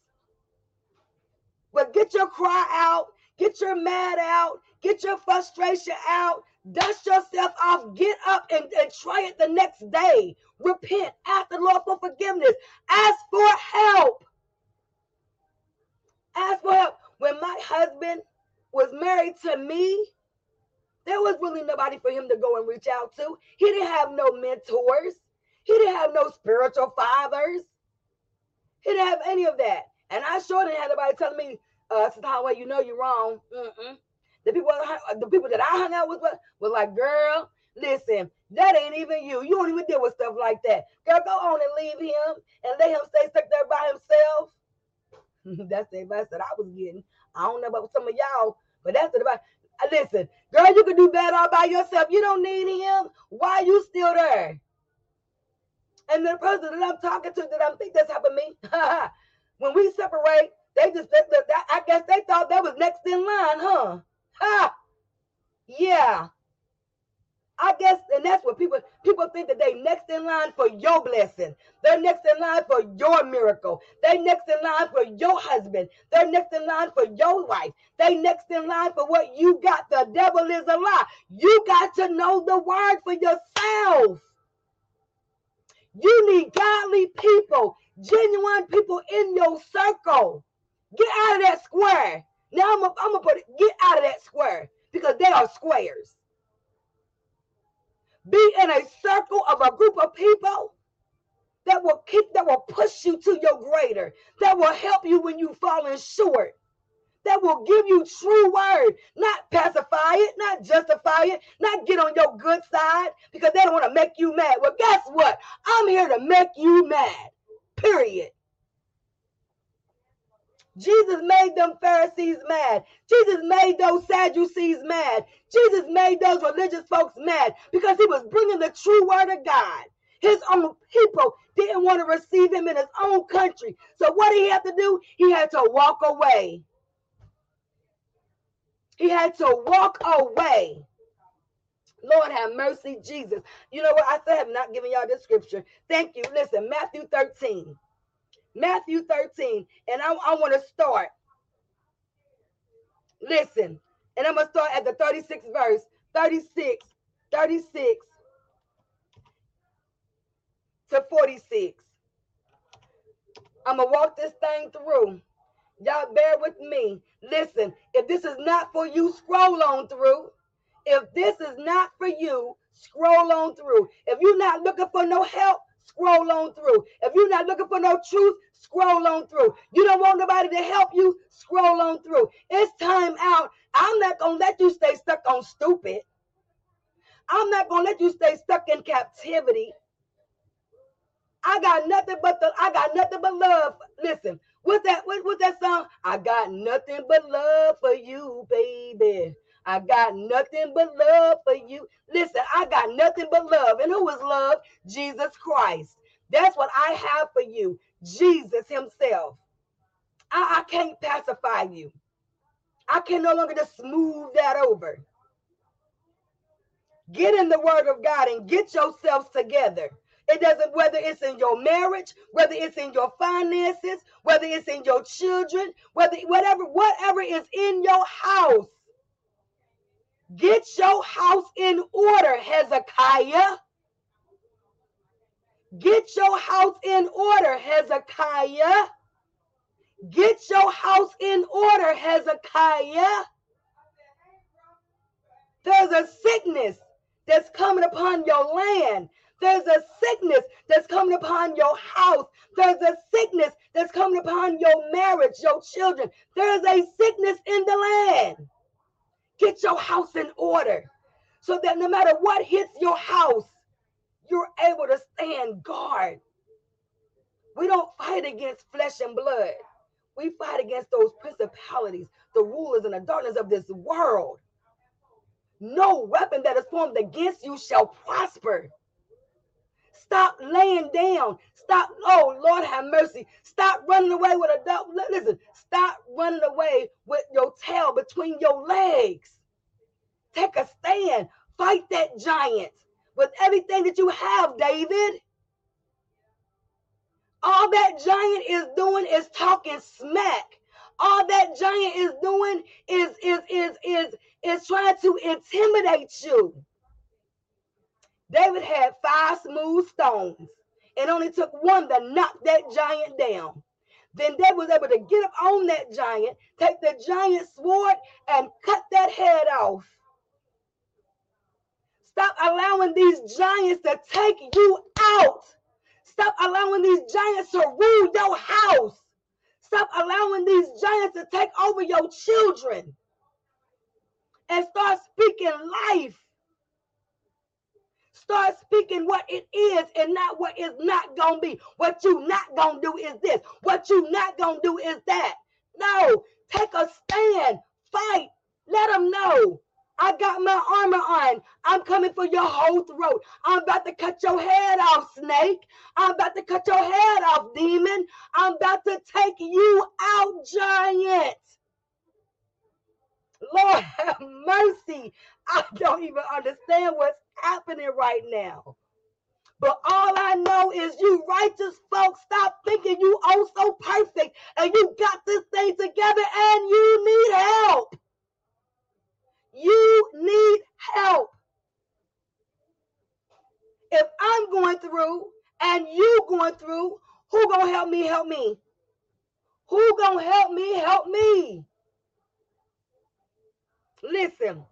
But get your cry out, get your mad out, get your frustration out, dust yourself off, get up and, and try it the next day. Repent, ask the Lord for forgiveness, ask for help. Ask for help. When my husband was married to me, there was really nobody for him to go and reach out to. He didn't have no mentors. He didn't have no spiritual fathers. He didn't have any of that. And I sure didn't have nobody telling me, uh, Highway, you know you're wrong. Mm-mm. The people, the people that I hung out with was like, girl, listen, that ain't even you. You don't even deal with stuff like that. Girl, go on and leave him and let him stay stuck there by himself. that's the advice that I was getting. I don't know about some of y'all, but that's the advice. Listen, girl, you can do that all by yourself. You don't need him. Why are you still there? And the person that I'm talking to that I think that's helping me, when we separate, they just, they, they, I guess they thought that was next in line, huh? Ha! Yeah. I guess, and that's what people people think that they next in line for your blessing. They're next in line for your miracle. They next in line for your husband. They're next in line for your wife. They next in line for what you got. The devil is a lie. You got to know the word for yourself. You need godly people, genuine people in your circle. Get out of that square. Now I'm gonna put it, get out of that square because they are squares. Be in a circle of a group of people that will keep, that will push you to your greater, that will help you when you falling short, that will give you true word, not pacify it, not justify it, not get on your good side because they don't want to make you mad. Well, guess what? I'm here to make you mad. Period. Jesus made them Pharisees mad. Jesus made those Sadducees mad. Jesus made those religious folks mad because he was bringing the true word of God. His own people didn't want to receive him in his own country. So what did he have to do? He had to walk away. He had to walk away. Lord have mercy, Jesus. You know what? I still have not given y'all this scripture. Thank you. Listen, Matthew 13. Matthew 13. And I, I want to start. Listen. And I'm going to start at the 36th verse. 36, 36 to 46. I'm going to walk this thing through. Y'all bear with me. Listen, if this is not for you, scroll on through. If this is not for you, scroll on through. If you're not looking for no help, scroll on through. If you're not looking for no truth, scroll on through. You don't want nobody to help you, scroll on through. It's time out. I'm not going to let you stay stuck on stupid. I'm not going to let you stay stuck in captivity. I got nothing but the I got nothing but love. Listen, what's that what, what that song? I got nothing but love for you, baby. I got nothing but love for you. Listen, I got nothing but love. And who is love? Jesus Christ. That's what I have for you. Jesus Himself. I, I can't pacify you. I can no longer just smooth that over. Get in the word of God and get yourselves together. It doesn't, whether it's in your marriage, whether it's in your finances, whether it's in your children, whether whatever, whatever is in your house. Get your house in order, Hezekiah. Get your house in order, Hezekiah. Get your house in order, Hezekiah. There's a sickness that's coming upon your land. There's a sickness that's coming upon your house. There's a sickness that's coming upon your marriage, your children. There's a sickness in the land. Get your house in order so that no matter what hits your house, you're able to stand guard. We don't fight against flesh and blood. We fight against those principalities, the rulers and the darkness of this world. No weapon that is formed against you shall prosper. Stop laying down. Stop. Oh, Lord have mercy. Stop running away with a dog. Listen, stop running away with your tail between your legs. Take a stand. Fight that giant with everything that you have, David. All that giant is doing is talking smack. All that giant is doing is is is is is trying to intimidate you. David had five smooth stones and only took one to knock that giant down. Then David was able to get up on that giant, take the giant sword, and cut that head off. Stop allowing these giants to take you out. Stop allowing these giants to rule your house. Stop allowing these giants to take over your children. And start speaking life. Start speaking what it is and not what is not going to be. What you not going to do is this. What you not going to do is that. No, take a stand. Fight. Let them know I got my armor on. I'm coming for your whole throat. I'm about to cut your head off, snake. I'm about to cut your head off, demon. I'm about to take you out, giant. Lord have mercy. I don't even understand what's happening right now. But all I know is you righteous folks stop thinking you oh so perfect and you got this thing together and you need help. You need help. If I'm going through and you going through, who gonna help me? Help me. Who gonna help me? Help me. Listen,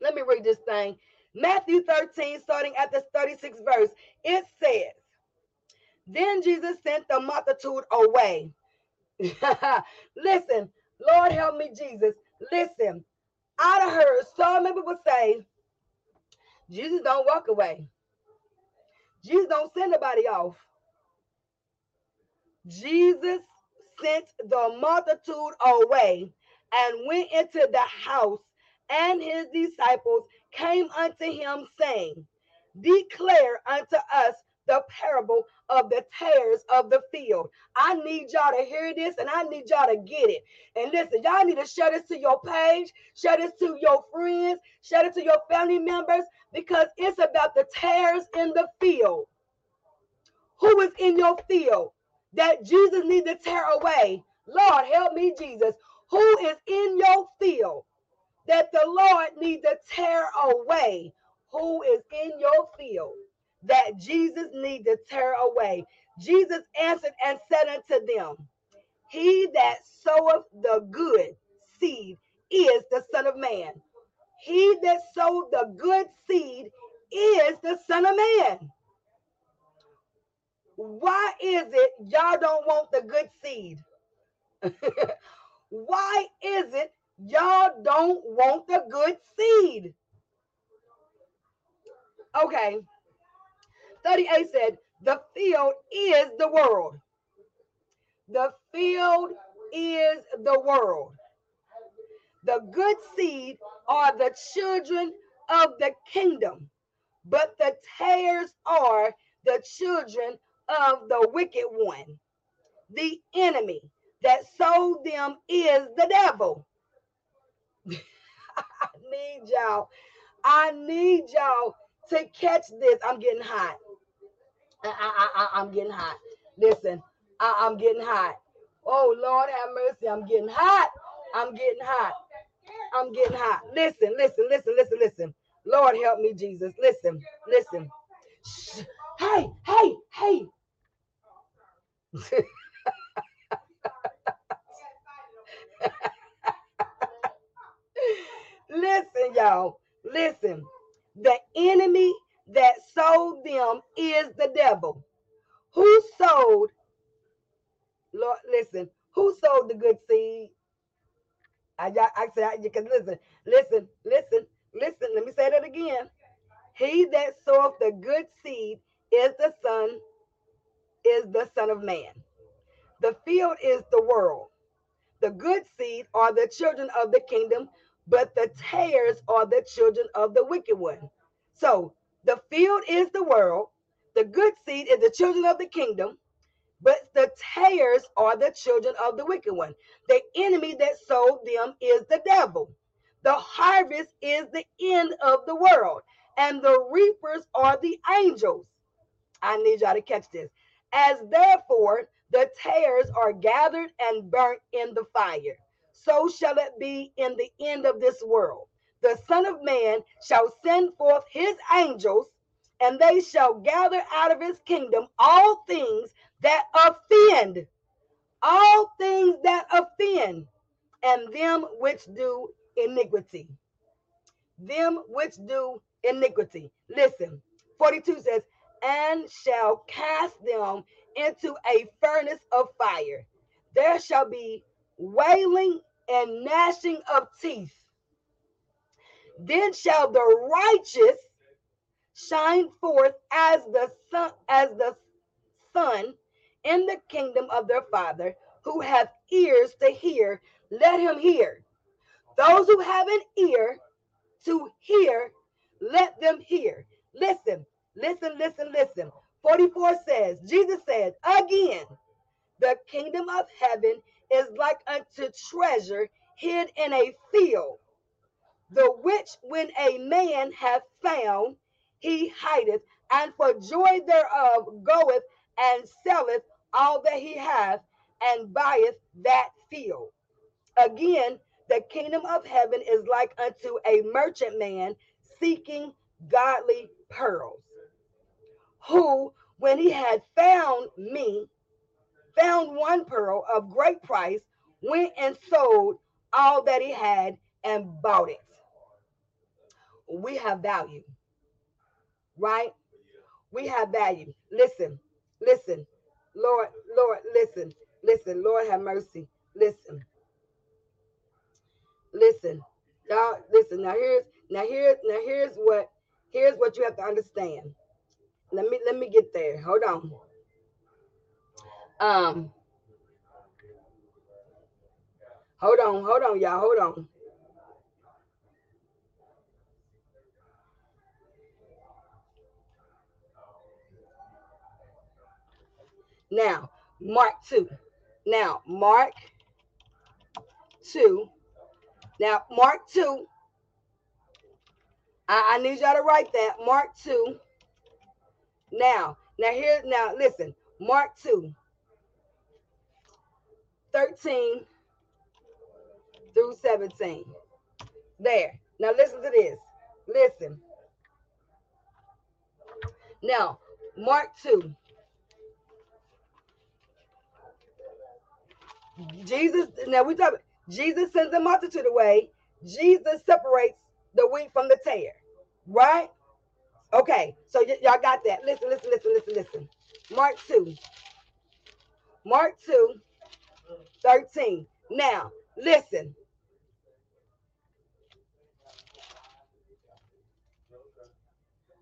let me read this thing. Matthew 13, starting at the 36th verse, it says, Then Jesus sent the multitude away. Listen, Lord help me, Jesus. Listen, I'd heard so many people say, Jesus don't walk away. Jesus don't send nobody off. Jesus sent the multitude away and went into the house, and his disciples came unto him, saying, Declare unto us the parable of the tares of the field. I need y'all to hear this and I need y'all to get it. And listen, y'all need to share this to your page, share this to your friends, share it to your family members because it's about the tares in the field. Who is in your field that Jesus needs to tear away? Lord, help me, Jesus. Who is in your field that the Lord need to tear away? Who is in your field? that Jesus need to tear away. Jesus answered and said unto them, He that soweth the good seed is the Son of Man. He that sowed the good seed is the Son of Man. Why is it y'all don't want the good seed? Why is it y'all don't want the good seed? Okay, 38 said, The field is the world. The field is the world. The good seed are the children of the kingdom, but the tares are the children of the wicked one. The enemy that sowed them is the devil. I need y'all. I need y'all to catch this. I'm getting hot. I, I, I, am getting hot. Listen, I, I'm getting hot. Oh, Lord have mercy. I'm getting hot. I'm getting hot. I'm getting hot. Listen, listen, listen, listen, listen. Lord help me, Jesus. Listen, listen. Shh. Hey, hey, hey. listen, y'all. Listen. The enemy that sowed them is the devil. Who sowed, Lord, listen, who sowed the good seed? I I said, you can listen, listen, listen, listen. Let me say that again. He that soweth the good seed is the son, is the Son of Man. The field is the world. The good seed are the children of the kingdom, but the tares are the children of the wicked one. So the field is the world. The good seed is the children of the kingdom, but the tares are the children of the wicked one. The enemy that sowed them is the devil. The harvest is the end of the world, and the reapers are the angels. I need y'all to catch this. As therefore the tares are gathered and burnt in the fire, so shall it be in the end of this world. The Son of Man shall send forth his angels, and they shall gather out of his kingdom all things that offend, all things that offend, and them which do iniquity. Them which do iniquity. Listen, 42 says, and shall cast them into a furnace of fire. There shall be wailing and gnashing of teeth. Then shall the righteous shine forth as the sun as the sun in the kingdom of their father who have ears to hear let him hear. Those who have an ear to hear let them hear. Listen listen listen listen. 44 says jesus said again the kingdom of heaven is like unto treasure hid in a field the which when a man hath found he hideth and for joy thereof goeth and selleth all that he hath and buyeth that field. Again, the kingdom of heaven is like unto a merchant man seeking godly pearls, who, when he had found me, found one pearl of great price, went and sold all that he had and bought it. We have value, right? We have value. Listen, listen, Lord, Lord, listen, listen, Lord have mercy. Listen. Listen. Y'all listen. Now here's now here's now here's what here's what you have to understand. Let me let me get there. Hold on. Um Hold on, hold on, y'all. Hold on. Now, Mark 2. Now, Mark 2. Now, Mark 2. I, I need y'all to write that. Mark 2. Now, now here, now listen. Mark 2. 13 through 17. There. Now listen to this. Listen. Now, Mark 2. Jesus, now we talk Jesus sends a multitude away. Jesus separates the wheat from the tare, right? Okay, so y- y'all got that. Listen, listen, listen, listen, listen. Mark 2. Mark 2, 13. Now, listen.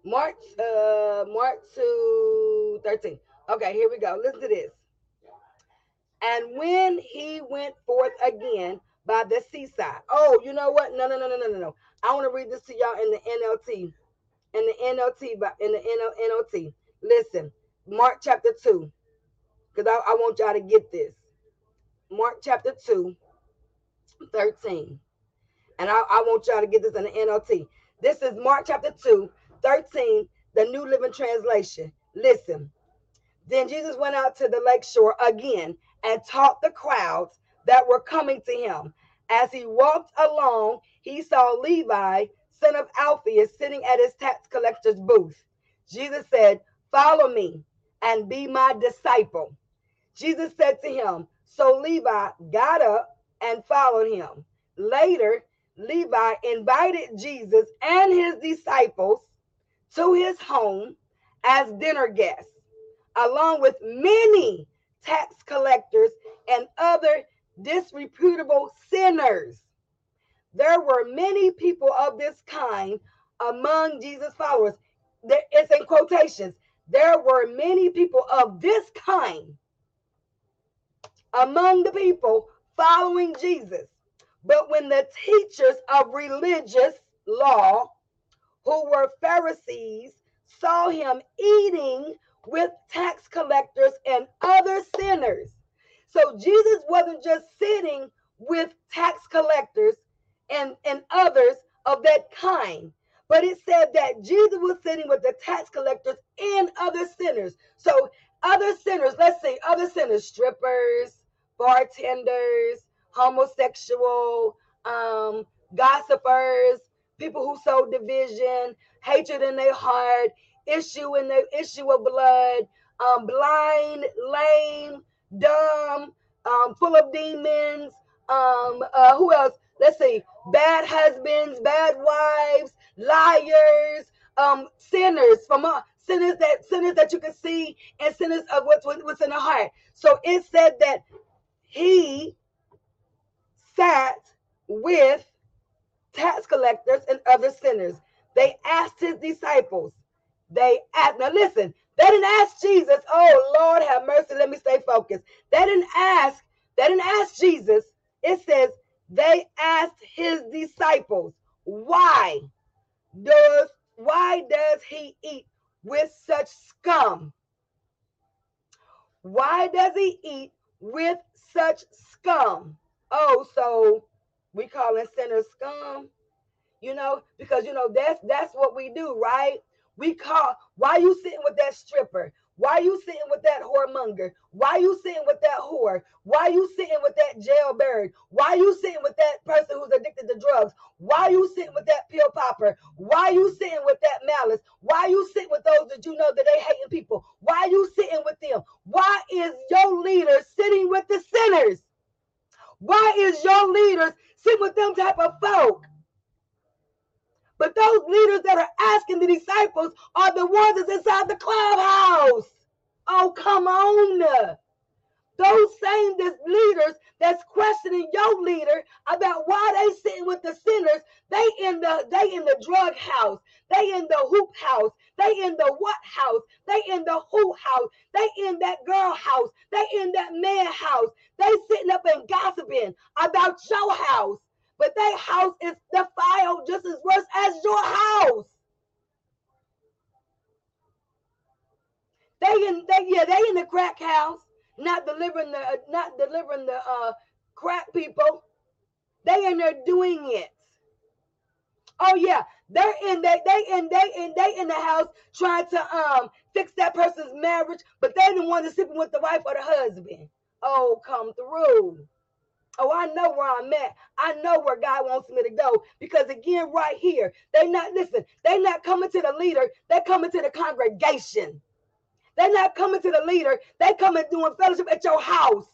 Mark, uh, Mark 2, 13. Okay, here we go. Listen to this. And when he went forth again by the seaside. Oh, you know what? No, no, no, no, no, no, no. I want to read this to y'all in the NLT. In the NLT, in the NLT. Listen, Mark chapter 2. Because I, I want y'all to get this. Mark chapter 2, 13. And I, I want y'all to get this in the NLT. This is Mark chapter 2, 13, the New Living Translation. Listen. Then Jesus went out to the lake shore again and taught the crowds that were coming to him. As he walked along, he saw Levi, son of Alphaeus, sitting at his tax collector's booth. Jesus said, Follow me and be my disciple. Jesus said to him, So Levi got up and followed him. Later, Levi invited Jesus and his disciples to his home as dinner guests, along with many tax collectors and other disreputable sinners. There were many people of this kind among Jesus' followers. It's in quotations. there were many people of this kind among the people following Jesus. But when the teachers of religious law, who were Pharisees, saw him eating with tax collectors and other sinners. So Jesus wasn't just sitting with tax collectors and, and others of that kind, but it said that Jesus was sitting with the tax collectors and other sinners. So other sinners, let's say other sinners, strippers, bartenders, homosexual, um, gossipers, people who sow division, hatred in their heart, issue in their issue of blood, um, blind, lame, dumb, um, full of demons. Um, uh, who else? Let's see, bad husbands, bad wives, liars, um, sinners from uh, sinners that sinners that you can see, and sinners of what's what's in the heart. So it said that he sat with tax collectors and other sinners. They asked his disciples, they asked, now listen, they didn't ask Jesus, oh Lord, have mercy, let me stay focused. They didn't ask, they didn't ask Jesus. It says they asked his disciples, why does why does he eat with such scum? Why does he eat with such scum? Oh, so we calling sinners scum, you know, because you know that's that's what we do, right? We call, why you sitting with that stripper? Why you sitting with that whoremonger? Why you sitting with that whore? Why you sitting with that jailbird? Why you sitting with that person who's addicted to drugs? Why you sitting with that pill popper? Why you sitting with that malice? Why you sitting with those that you know that they hating people? Why you sitting with them? Why is your leader sitting with the sinners? Why is your leader sitting with them type of folk? But those leaders that are asking the disciples are the ones that's inside the clubhouse. Oh, come on. Those same leaders that's questioning your leader about why they sitting with the sinners, they in the they in the drug house, they in the hoop house, they in the what house, they in the who house, they in that girl house, they in that man house, they sitting up and gossiping about your house but their house is defiled just as worse as your house. They in they yeah they in the crack house, not delivering the not delivering the uh crack people. They in there doing it. Oh yeah, they're in they they in they in they in the house trying to um fix that person's marriage, but they the one that's sleeping with the wife or the husband. Oh, come through. Oh, I know where I'm at. I know where God wants me to go. Because again, right here, they not listen, they not coming to the leader, they're coming to the congregation. They're not coming to the leader, they coming doing fellowship at your house.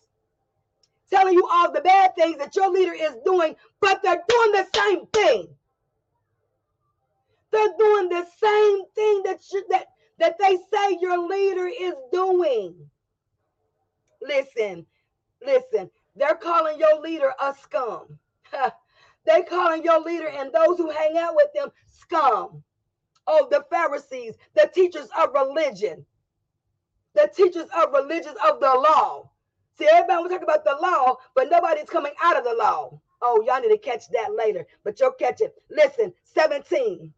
Telling you all the bad things that your leader is doing, but they're doing the same thing. They're doing the same thing that you, that that they say your leader is doing. Listen, listen. They're calling your leader a scum. they calling your leader and those who hang out with them scum. Oh, the Pharisees, the teachers of religion, the teachers of religions of the law. See, everybody will talk about the law, but nobody's coming out of the law. Oh, y'all need to catch that later, but you'll catch it. Listen, 17.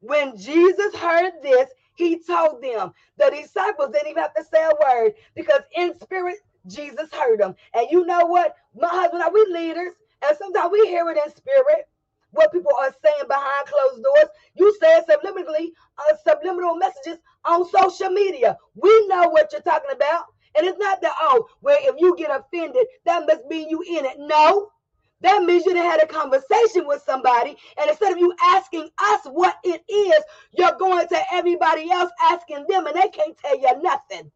When Jesus heard this, he told them, the disciples didn't even have to say a word because in spirit, Jesus heard them. And you know what? My husband, are we leaders? And sometimes we hear it in spirit, what people are saying behind closed doors. You said subliminally, uh, subliminal messages on social media. We know what you're talking about. And it's not that, oh, well, if you get offended, that must mean you in it. No. That means you had a conversation with somebody, and instead of you asking us what it is, you're going to everybody else asking them, and they can't tell you nothing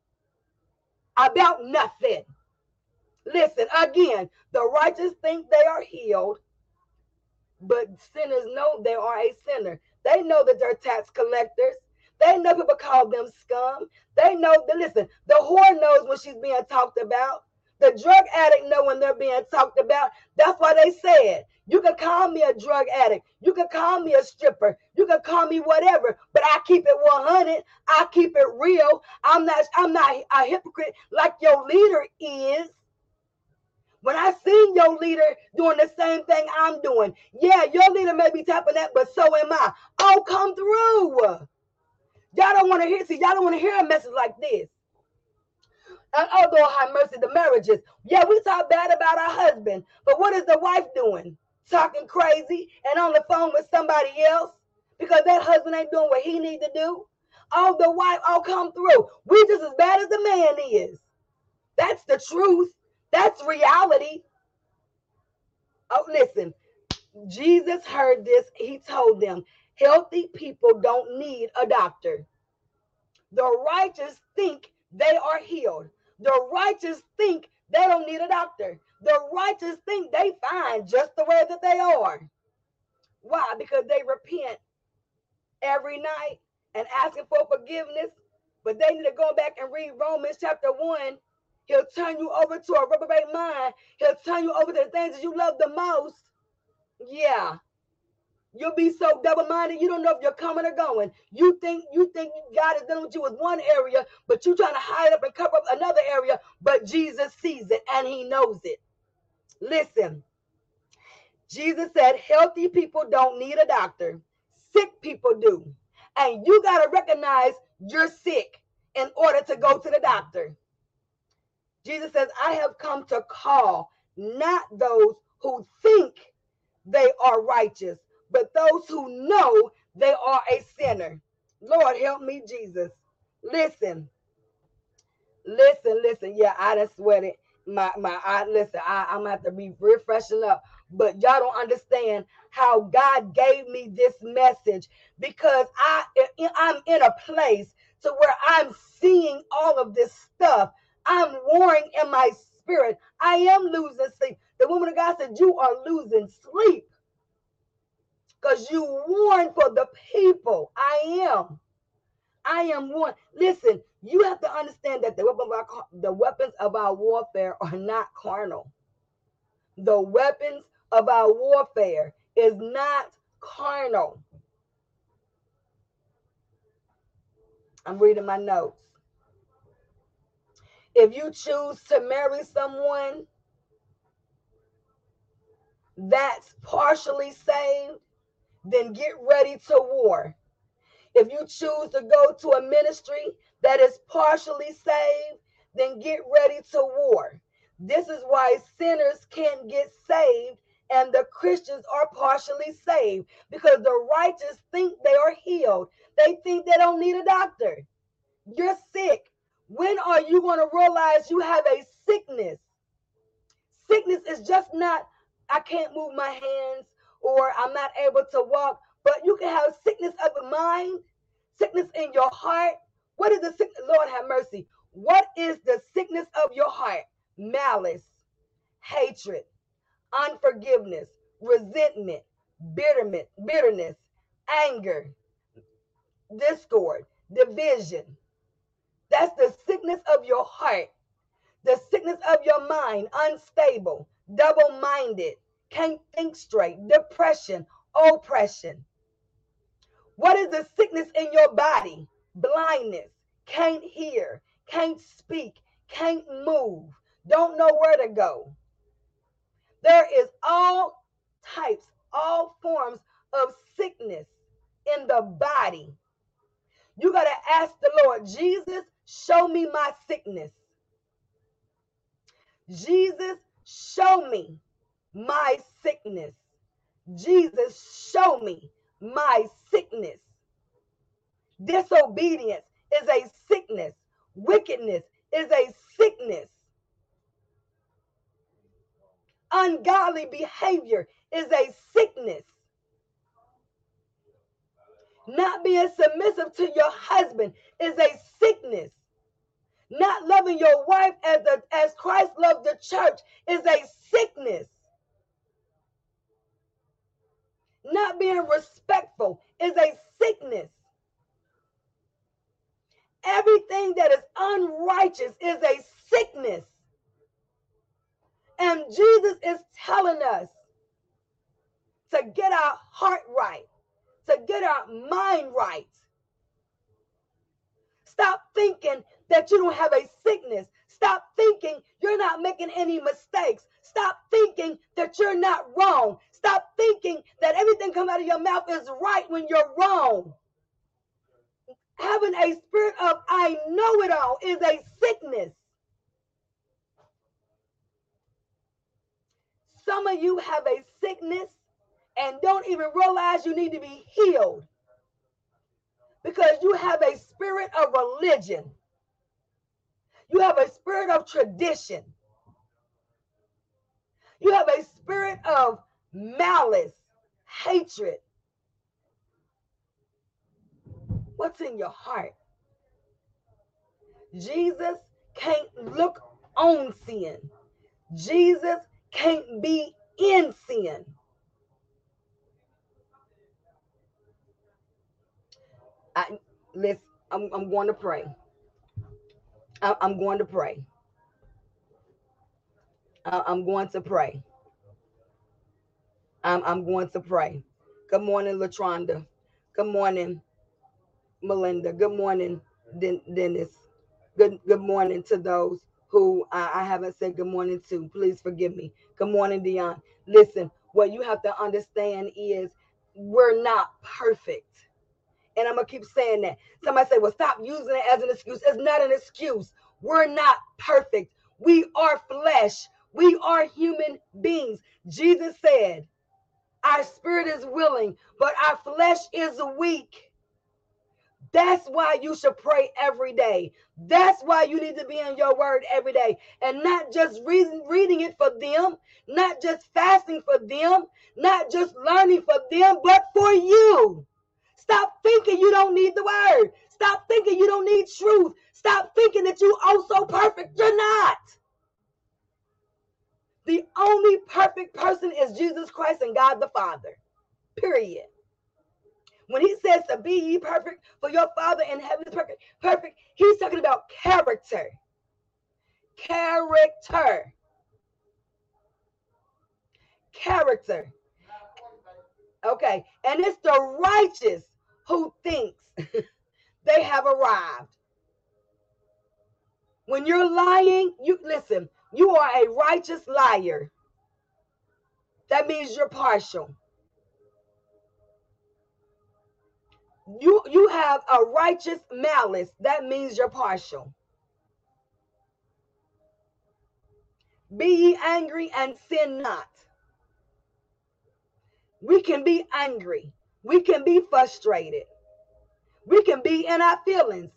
about nothing. Listen, again, the righteous think they are healed, but sinners know they are a sinner. They know that they're tax collectors. They know people call them scum. They know that, listen, the whore knows when she's being talked about. The drug addict know when they're being talked about. That's why they said, You can call me a drug addict. You can call me a stripper. You can call me whatever, but I keep it 100. I keep it real. I'm not I'm not a hypocrite like your leader is. When I seen your leader doing the same thing I'm doing, yeah, your leader may be tapping that, but so am I. Oh, come through. Y'all don't want to hear, see, y'all don't want to hear a message like this. And although have mercy, the marriages. Yeah, we talk bad about our husband, but what is the wife doing? Talking crazy and on the phone with somebody else because that husband ain't doing what he need to do. Oh, the wife, oh, come through. We just as bad as the man is. That's the truth. That's reality. Oh, listen. Jesus heard this. He told them, healthy people don't need a doctor. The righteous think they are healed. The righteous think they don't need a doctor. The righteous think they fine just the way that they are. Why? Because they repent every night and asking for forgiveness. But they need to go back and read Romans chapter 1 He'll turn you over to a reprobate mind. He'll turn you over to the things that you love the most. Yeah. You'll be so double-minded, you don't know if you're coming or going. You think you think God is dealing with you with one area, but you're trying to hide up and cover up another area, but Jesus sees it and he knows it. Listen, Jesus said, healthy people don't need a doctor, sick people do. And you got to recognize you're sick in order to go to the doctor. Jesus says, I have come to call not those who think they are righteous, but those who know they are a sinner. Lord, help me, Jesus. Listen, listen, listen. Yeah, I done sweated. My my I listen, I, I'm gonna have to be refreshing up. But y'all don't understand how God gave me this message because I eh, I'm in a place to where I'm seeing all of this stuff I'm warring in my spirit. I am losing sleep. The woman of God said, You are losing sleep because you warn for the people. I am. I am one. Listen, you have to understand that the, weapon our, the weapons of our warfare are not carnal. The weapons of our warfare is not carnal. I'm reading my notes. If you choose to marry someone that's partially saved, then get ready to war. If you choose to go to a ministry that is partially saved, then get ready to war. This is why sinners can't get saved and the Christians are partially saved because the righteous think they are healed. They think they don't need a doctor. You're sick. When are you going to realize you have a sickness? Sickness is just not, I can't move my hands or I'm not able to walk, but you can have sickness of the mind, sickness in your heart. What is the sickness? Lord have mercy. What is the sickness of your heart? Malice, hatred, unforgiveness, resentment, bitterness, bitterness, anger, discord, division, that's the sickness of your heart, the sickness of your mind, unstable, double minded, can't think straight, depression, oppression. What is the sickness in your body? Blindness, can't hear, can't speak, can't move, don't know where to go. There is all types, all forms of sickness in the body. You got to ask the Lord, Jesus, show me my sickness. Jesus, show me my sickness. Jesus, show me my sickness. Disobedience is a sickness. Wickedness is a sickness. Ungodly behavior is a sickness. Not being submissive to your husband is a sickness. Not loving your wife as, as Christ loved the church is a sickness. Not being respectful is a sickness. Everything that is unrighteous is a sickness. And Jesus is telling us to get our heart right, to get our mind right. Stop thinking that you don't have a sickness. Stop thinking you're not making any mistakes. Stop thinking that you're not wrong. Stop thinking that everything come out of your mouth is right when you're wrong. Having a spirit of I know it all is a sickness. Some of you have a sickness and don't even realize you need to be healed because you have a spirit of religion. You have a spirit of tradition. You have a spirit of malice, hatred. What's in your heart? Jesus can't look on sin. Jesus can't be in sin. I let's I'm, I'm going to pray. I, am going to pray. I'm going to pray. I'm, I'm going to pray. Good morning, Latronda. Good morning, Melinda. Good morning, Den- Dennis. Good good morning to those who I, I haven't said good morning to. Please forgive me. Good morning, Dion. Listen, what you have to understand is we're not perfect. And I'm gonna keep saying that. Somebody say, well, stop using it as an excuse. It's not an excuse. We're not perfect. We are flesh. We are human beings. Jesus said, Our spirit is willing, but our flesh is weak. That's why you should pray every day. That's why you need to be in your word every day and not just reading, reading it for them, not just fasting for them, not just learning for them, but for you. Stop thinking you don't need the word. Stop thinking you don't need truth. Stop thinking that you are so perfect. You're not. The only perfect person is Jesus Christ and God the Father. Period. When he says to be ye perfect, for your Father in heaven is perfect, perfect, he's talking about character. Character. Character. Okay. And it's the righteous who thinks they have arrived. When you're lying, you listen, you are a righteous liar. That means you're partial. you you have a righteous malice. That means you're partial. Be ye angry and sin not. We can be angry. We can be frustrated. We can be in our feelings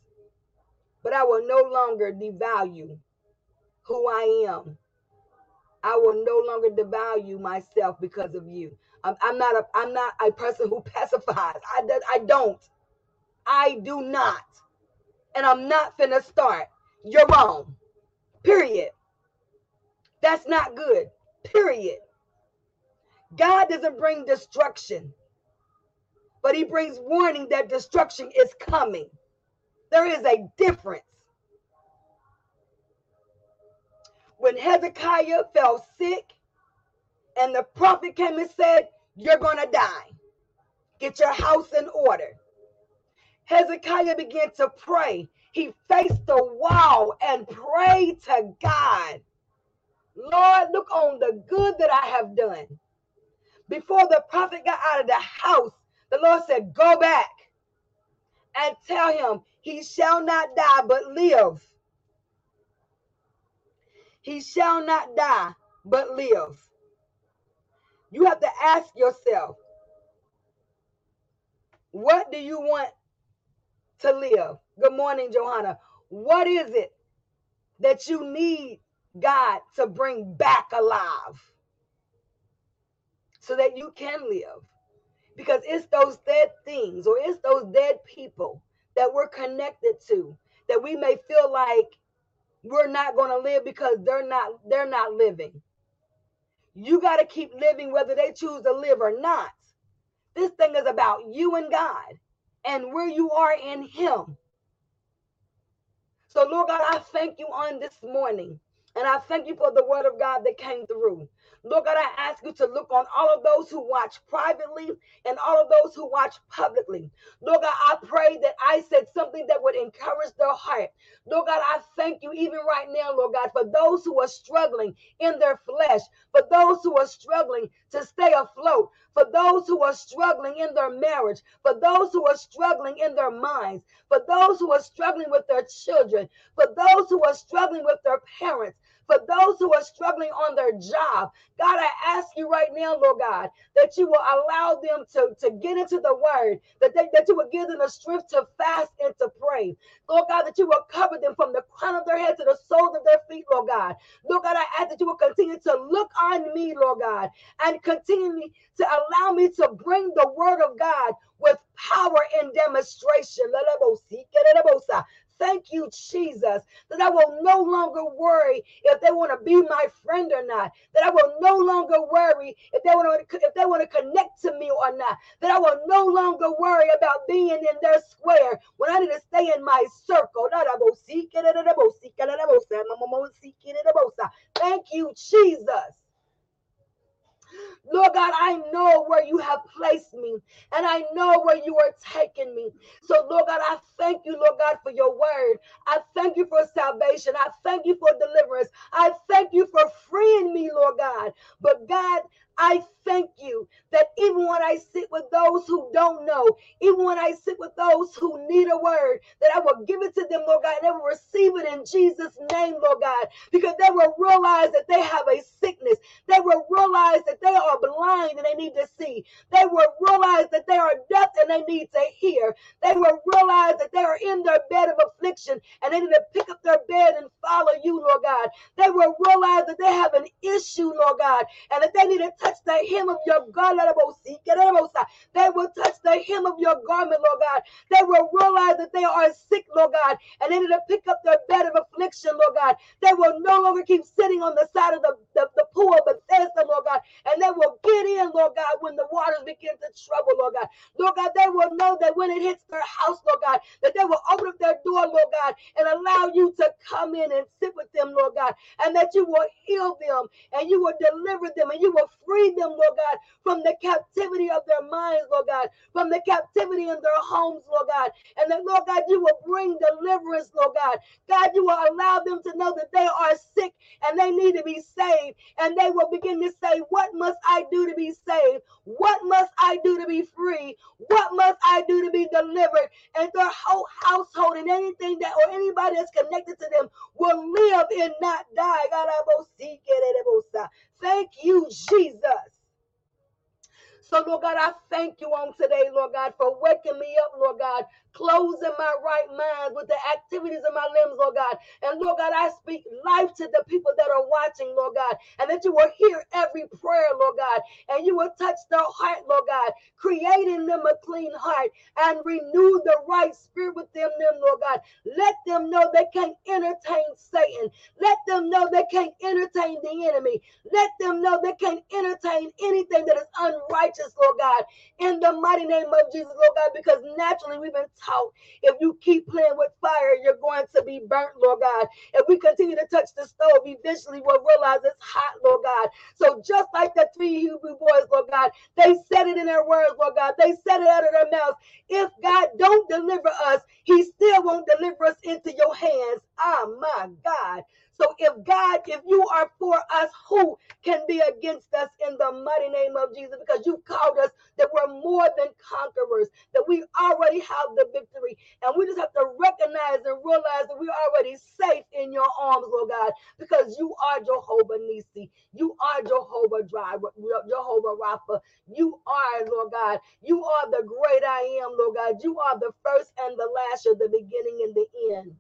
but i will no longer devalue who i am i will no longer devalue myself because of you I'm, not a I'm not a person who pacifies. I I don't. I do not. And I'm not finna start. You're wrong. Period. That's not good. Period. God doesn't bring destruction, but he brings warning that destruction is coming. There is a difference. When Hezekiah fell sick, and the prophet came and said, You're going to die. Get your house in order. Hezekiah began to pray. He faced the wall and prayed to God. Lord, look on the good that I have done. Before the prophet got out of the house, the Lord said, Go back and tell him he shall not die but live. He shall not die but live. You have to ask yourself, what do you want to live? Good morning, Johanna. What is it that you need God to bring back alive so that you can live? Because it's those dead things or it's those dead people that we're connected to that we may feel like we're not going to live because they're not they're not living you got to keep living whether they choose to live or not. This thing is about you and God and where you are in Him. So, Lord God, I thank you on this morning. And I thank you for the word of God that came through. Lord God, I ask you to look on all of those who watch privately and all of those who watch publicly. Lord God, I pray that I said something that would encourage their heart. Lord God, I thank you even right now, Lord God, for those who are struggling in their flesh, for those who are struggling to stay afloat, for those who are struggling in their marriage, for those who are struggling in their minds, for those who are struggling with their children, for those who are struggling with their parents, for those who are struggling on their job. God, I ask you right now, Lord God, that you will allow them to, to get into the word, that, they, that you will give them the strength to fast and to pray. Lord God, that you will cover them from the crown of their head to the soles of their feet, Lord God. Lord God, I ask that you will continue to look on me, Lord God, and continue to allow me to bring the word of God with power and demonstration. Thank you, Jesus, that I will no longer worry if they want to be my friend or not. That I will no longer worry if they want to if they want to connect to me or not. That I will no longer worry about being in their square when I need to stay in my circle. Thank you, Jesus. Lord God, I know where you have placed me and I know where you are taking me. So, Lord God, I thank you, Lord God, for your word. I thank you for salvation. I thank you for deliverance. I thank you for freeing me, Lord God. But, God, I thank you that even when I sit with those who don't know, even when I sit with those who need a word, that I will give it to them, Lord God, and they will receive it in Jesus' name, Lord God, because they will realize that they have a sickness. They will realize that they are blind and they need to see. They will realize that they are deaf and they need to hear. They will realize that they are in their bed of affliction and they need to pick up their bed and follow you, Lord God. They will realize that they have an issue, Lord God, and that they need to touch the hem of your garment. They will touch the hem of your garment, Lord God. They will realize that they are sick, Lord God, and they need to pick up their bed of affliction, Lord God. They will no longer keep sitting on the side of the, the, the pool of Bethesda, Lord God, and they will get in, Lord God, when the waters begin to trouble, Lord God. Lord God, they will know that when it hits their house, Lord God, that they will open up their door, Lord God, and allow you to come in and sit with them, Lord God, and that you will heal them and you will deliver them and you will free them, Lord God, from the captivity of their minds, Lord God, from the captivity in their homes, Lord God. And that, Lord God, you will bring deliverance, Lord God. God, you will allow them to know that they are sick and they need to be saved. And they will begin to say, What must I do to be saved? What must I do to be free? What must I do to be delivered? And their whole household and anything that or anybody that's connected to them will live and not die. Thank you, Jesus. So, Lord God, I thank you on today, Lord God, for waking me up, Lord God, closing my right mind with the activities of my limbs, Lord God. And Lord God, I speak life to the people that are watching, Lord God, and that you will hear every prayer, Lord God, and you will touch their heart, Lord God, creating them a clean heart and renew the right spirit within them, Lord God. Let them know they can't entertain Satan. Let them know they can't entertain the enemy. Let them know they can't entertain anything that is unrighteous, Lord God, in the mighty name of Jesus, Lord God, because naturally we've been taught if you keep playing with fire, you're going to be burnt, Lord God. If we continue to touch the stove, eventually we'll realize it's hot, Lord God. So just like the three Hebrew boys, Lord God, they said it in their words, Lord God. They said it out of their mouths. If God don't deliver us, he still won't deliver us into your hands. Oh my God. So if God, if you are for us, who can be against us in the mighty name of Jesus? Because you called us that we're more than conquerors, that we already have the victory. And we just have to recognize and realize that we're already safe in your arms, Lord God, because you are Jehovah Nissi. You are Jehovah Driver, Jehovah Rapha. You are, Lord God. You are the great I am, Lord God. You are the first and the last, you're the beginning and the end.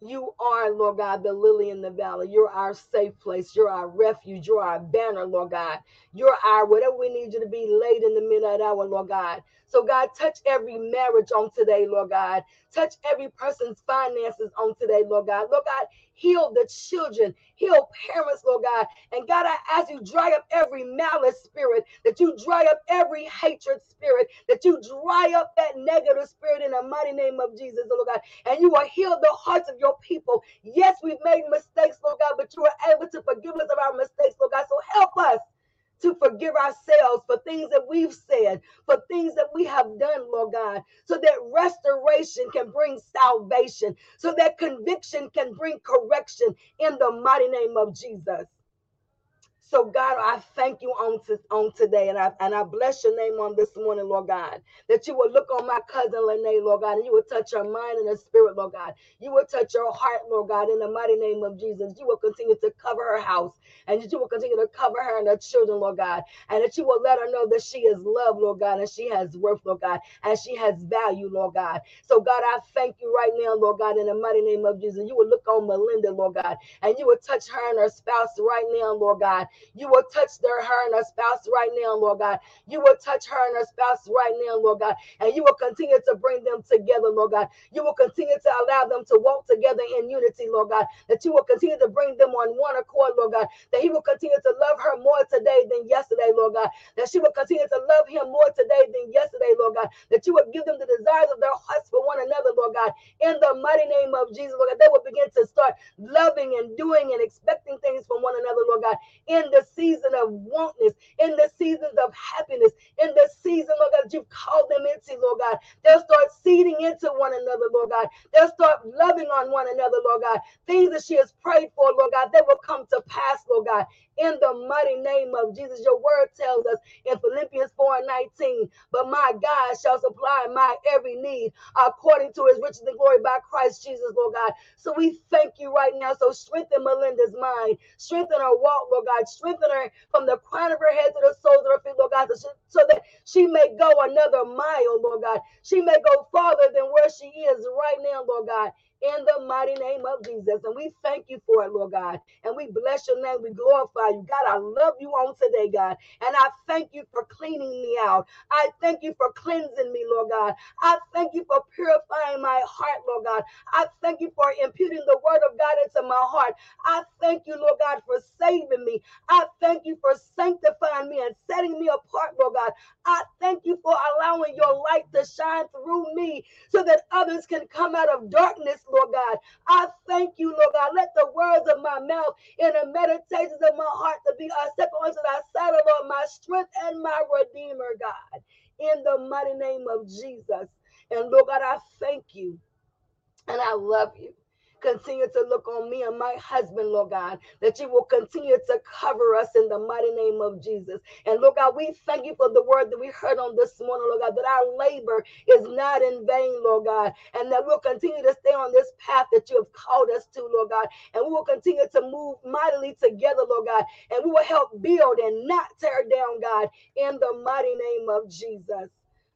You are, Lord God, the lily in the valley. You're our safe place. You're our refuge. You're our banner, Lord God. You're our whatever we need you to be late in the midnight hour, Lord God. So, God, touch every marriage on today, Lord God. Touch every person's finances on today, Lord God. Lord God, heal the children, heal parents, Lord God. And God, I ask you, dry up every malice spirit, that you dry up every hatred spirit, that you dry up that negative spirit in the mighty name of Jesus, Lord God. And you will heal the hearts of your people. Yes, we've made mistakes, Lord God, but you are able to forgive us of our mistakes, Lord God. So help us to forgive ourselves for things that we've said, for things that we have done, Lord God, so that restoration can bring salvation, so that conviction can bring correction in the mighty name of Jesus. So God, I thank you on, to, on today, and I and I bless your name on this morning, Lord God, that you will look on my cousin Lene, Lord God, and you will touch her mind and her spirit, Lord God. You will touch her heart, Lord God, in the mighty name of Jesus. You will continue to cover her house, and you will continue to cover her and her children, Lord God, and that you will let her know that she is loved, Lord God, and she has worth, Lord God, and she has value, Lord God. So God, I thank you right now, Lord God, in the mighty name of Jesus. You will look on Melinda, Lord God, and you will touch her and her spouse right now, Lord God. You will touch their her and her spouse right now, Lord God. You will touch her and her spouse right now, Lord God. And you will continue to bring them together, Lord God. You will continue to allow them to walk together in unity, Lord God. That you will continue to bring them on one accord, Lord God. That he will continue to love her more today than yesterday, Lord God. That she will continue to love him more today than yesterday, Lord God. That you will give them the desires of their hearts for one another, Lord God. In the mighty name of Jesus, Lord God, they will begin to start loving and doing and expecting things from one another, Lord God. In the season of wantness, in the seasons of happiness, in the season, Lord God, that you've called them into, Lord God. They'll start seeding into one another, Lord God. They'll start loving on one another, Lord God. Things that she has prayed for, Lord God, they will come to pass, Lord God in the mighty name of Jesus. Your word tells us in Philippians 4 and 19, but my God shall supply my every need according to his riches and glory by Christ Jesus, Lord God. So we thank you right now. So strengthen Melinda's mind, strengthen her walk, Lord God, strengthen her from the crown of her head to the soles of her feet, Lord God, so that she may go another mile, Lord God. She may go farther than where she is right now, Lord God in the mighty name of Jesus. And we thank you for it, Lord God. And we bless your name. We glorify you. God, I love you on today, God. And I thank you for cleaning me out. I thank you for cleansing me, Lord God. I thank you for purifying my heart, Lord God. I thank you for imputing the word of God into my heart. I thank you, Lord God, for saving me. I thank you for sanctifying me and setting me apart, Lord God. I thank you for allowing your light to shine through me so that others can come out of darkness, Lord God. I thank you, Lord God. Let the words of my mouth and the meditations of my heart to be acceptable unto thy sight, Lord, my strength and my redeemer, God. In the mighty name of Jesus. And Lord God, I thank you and I love you. Continue to look on me and my husband, Lord God, that you will continue to cover us in the mighty name of Jesus. And Lord God, we thank you for the word that we heard on this morning, Lord God, that our labor is not in vain, Lord God, and that we'll continue to stay on this path that you have called us to, Lord God, and we will continue to move mightily together, Lord God, and we will help build and not tear down, God, in the mighty name of Jesus.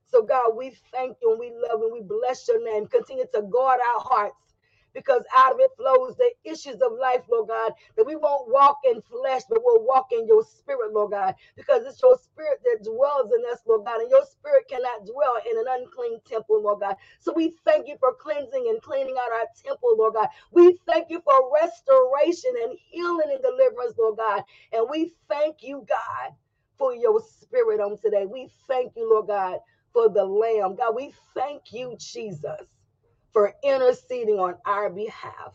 So, God, we thank you and we love and we bless your name. Continue to guard our hearts because out of it flows the issues of life, Lord God, that we won't walk in flesh, but we'll walk in your spirit, Lord God, because it's your spirit that dwells in us, Lord God, and your spirit cannot dwell in an unclean temple, Lord God. So we thank you for cleansing and cleaning out our temple, Lord God. We thank you for restoration and healing and deliverance, Lord God. And we thank you, God, for your spirit on today. We thank you, Lord God, for the Lamb. God, we thank you, Jesus for interceding on our behalf.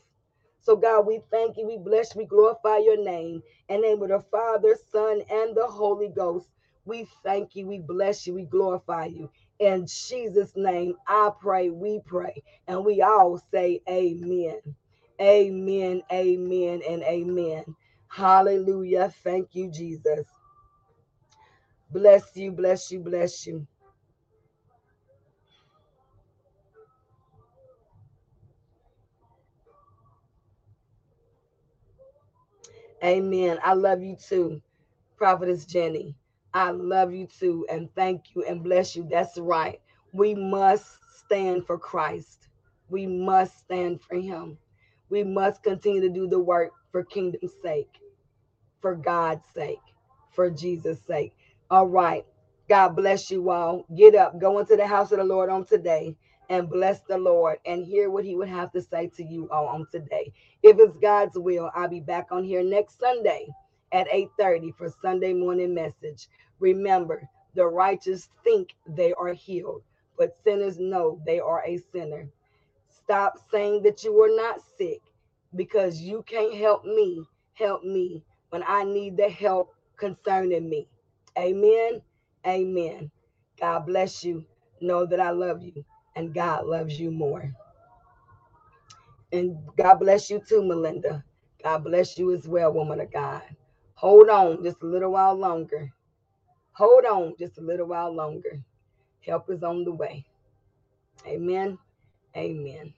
So, God, we thank you, we bless, you, we glorify your name. In the name of the Father, Son, and the Holy Ghost. We thank you, we bless you, we glorify you. In Jesus' name, I pray, we pray, and we all say amen. Amen, amen, and amen. Hallelujah. Thank you, Jesus. Bless you, bless you, bless you. Amen. I love you too, Prophetess Jenny. I love you too, and thank you and bless you. That's right. We must stand for Christ. We must stand for Him. We must continue to do the work for kingdom's sake, for God's sake, for Jesus' sake. All right. God bless you all. Get up, go into the house of the Lord on today and bless the Lord and hear what he would have to say to you all on today. If it's God's will, I'll be back on here next Sunday at 8:30 for Sunday morning message. Remember, the righteous think they are healed, but sinners know they are a sinner. Stop saying that you are not sick because you can't help me. Help me when I need the help concerning me. Amen. Amen. God bless you. Know that I love you and God loves you more. And God bless you too, Melinda. God bless you as well, woman of God. Hold on just a little while longer. Hold on just a little while longer. Help is on the way. Amen. Amen.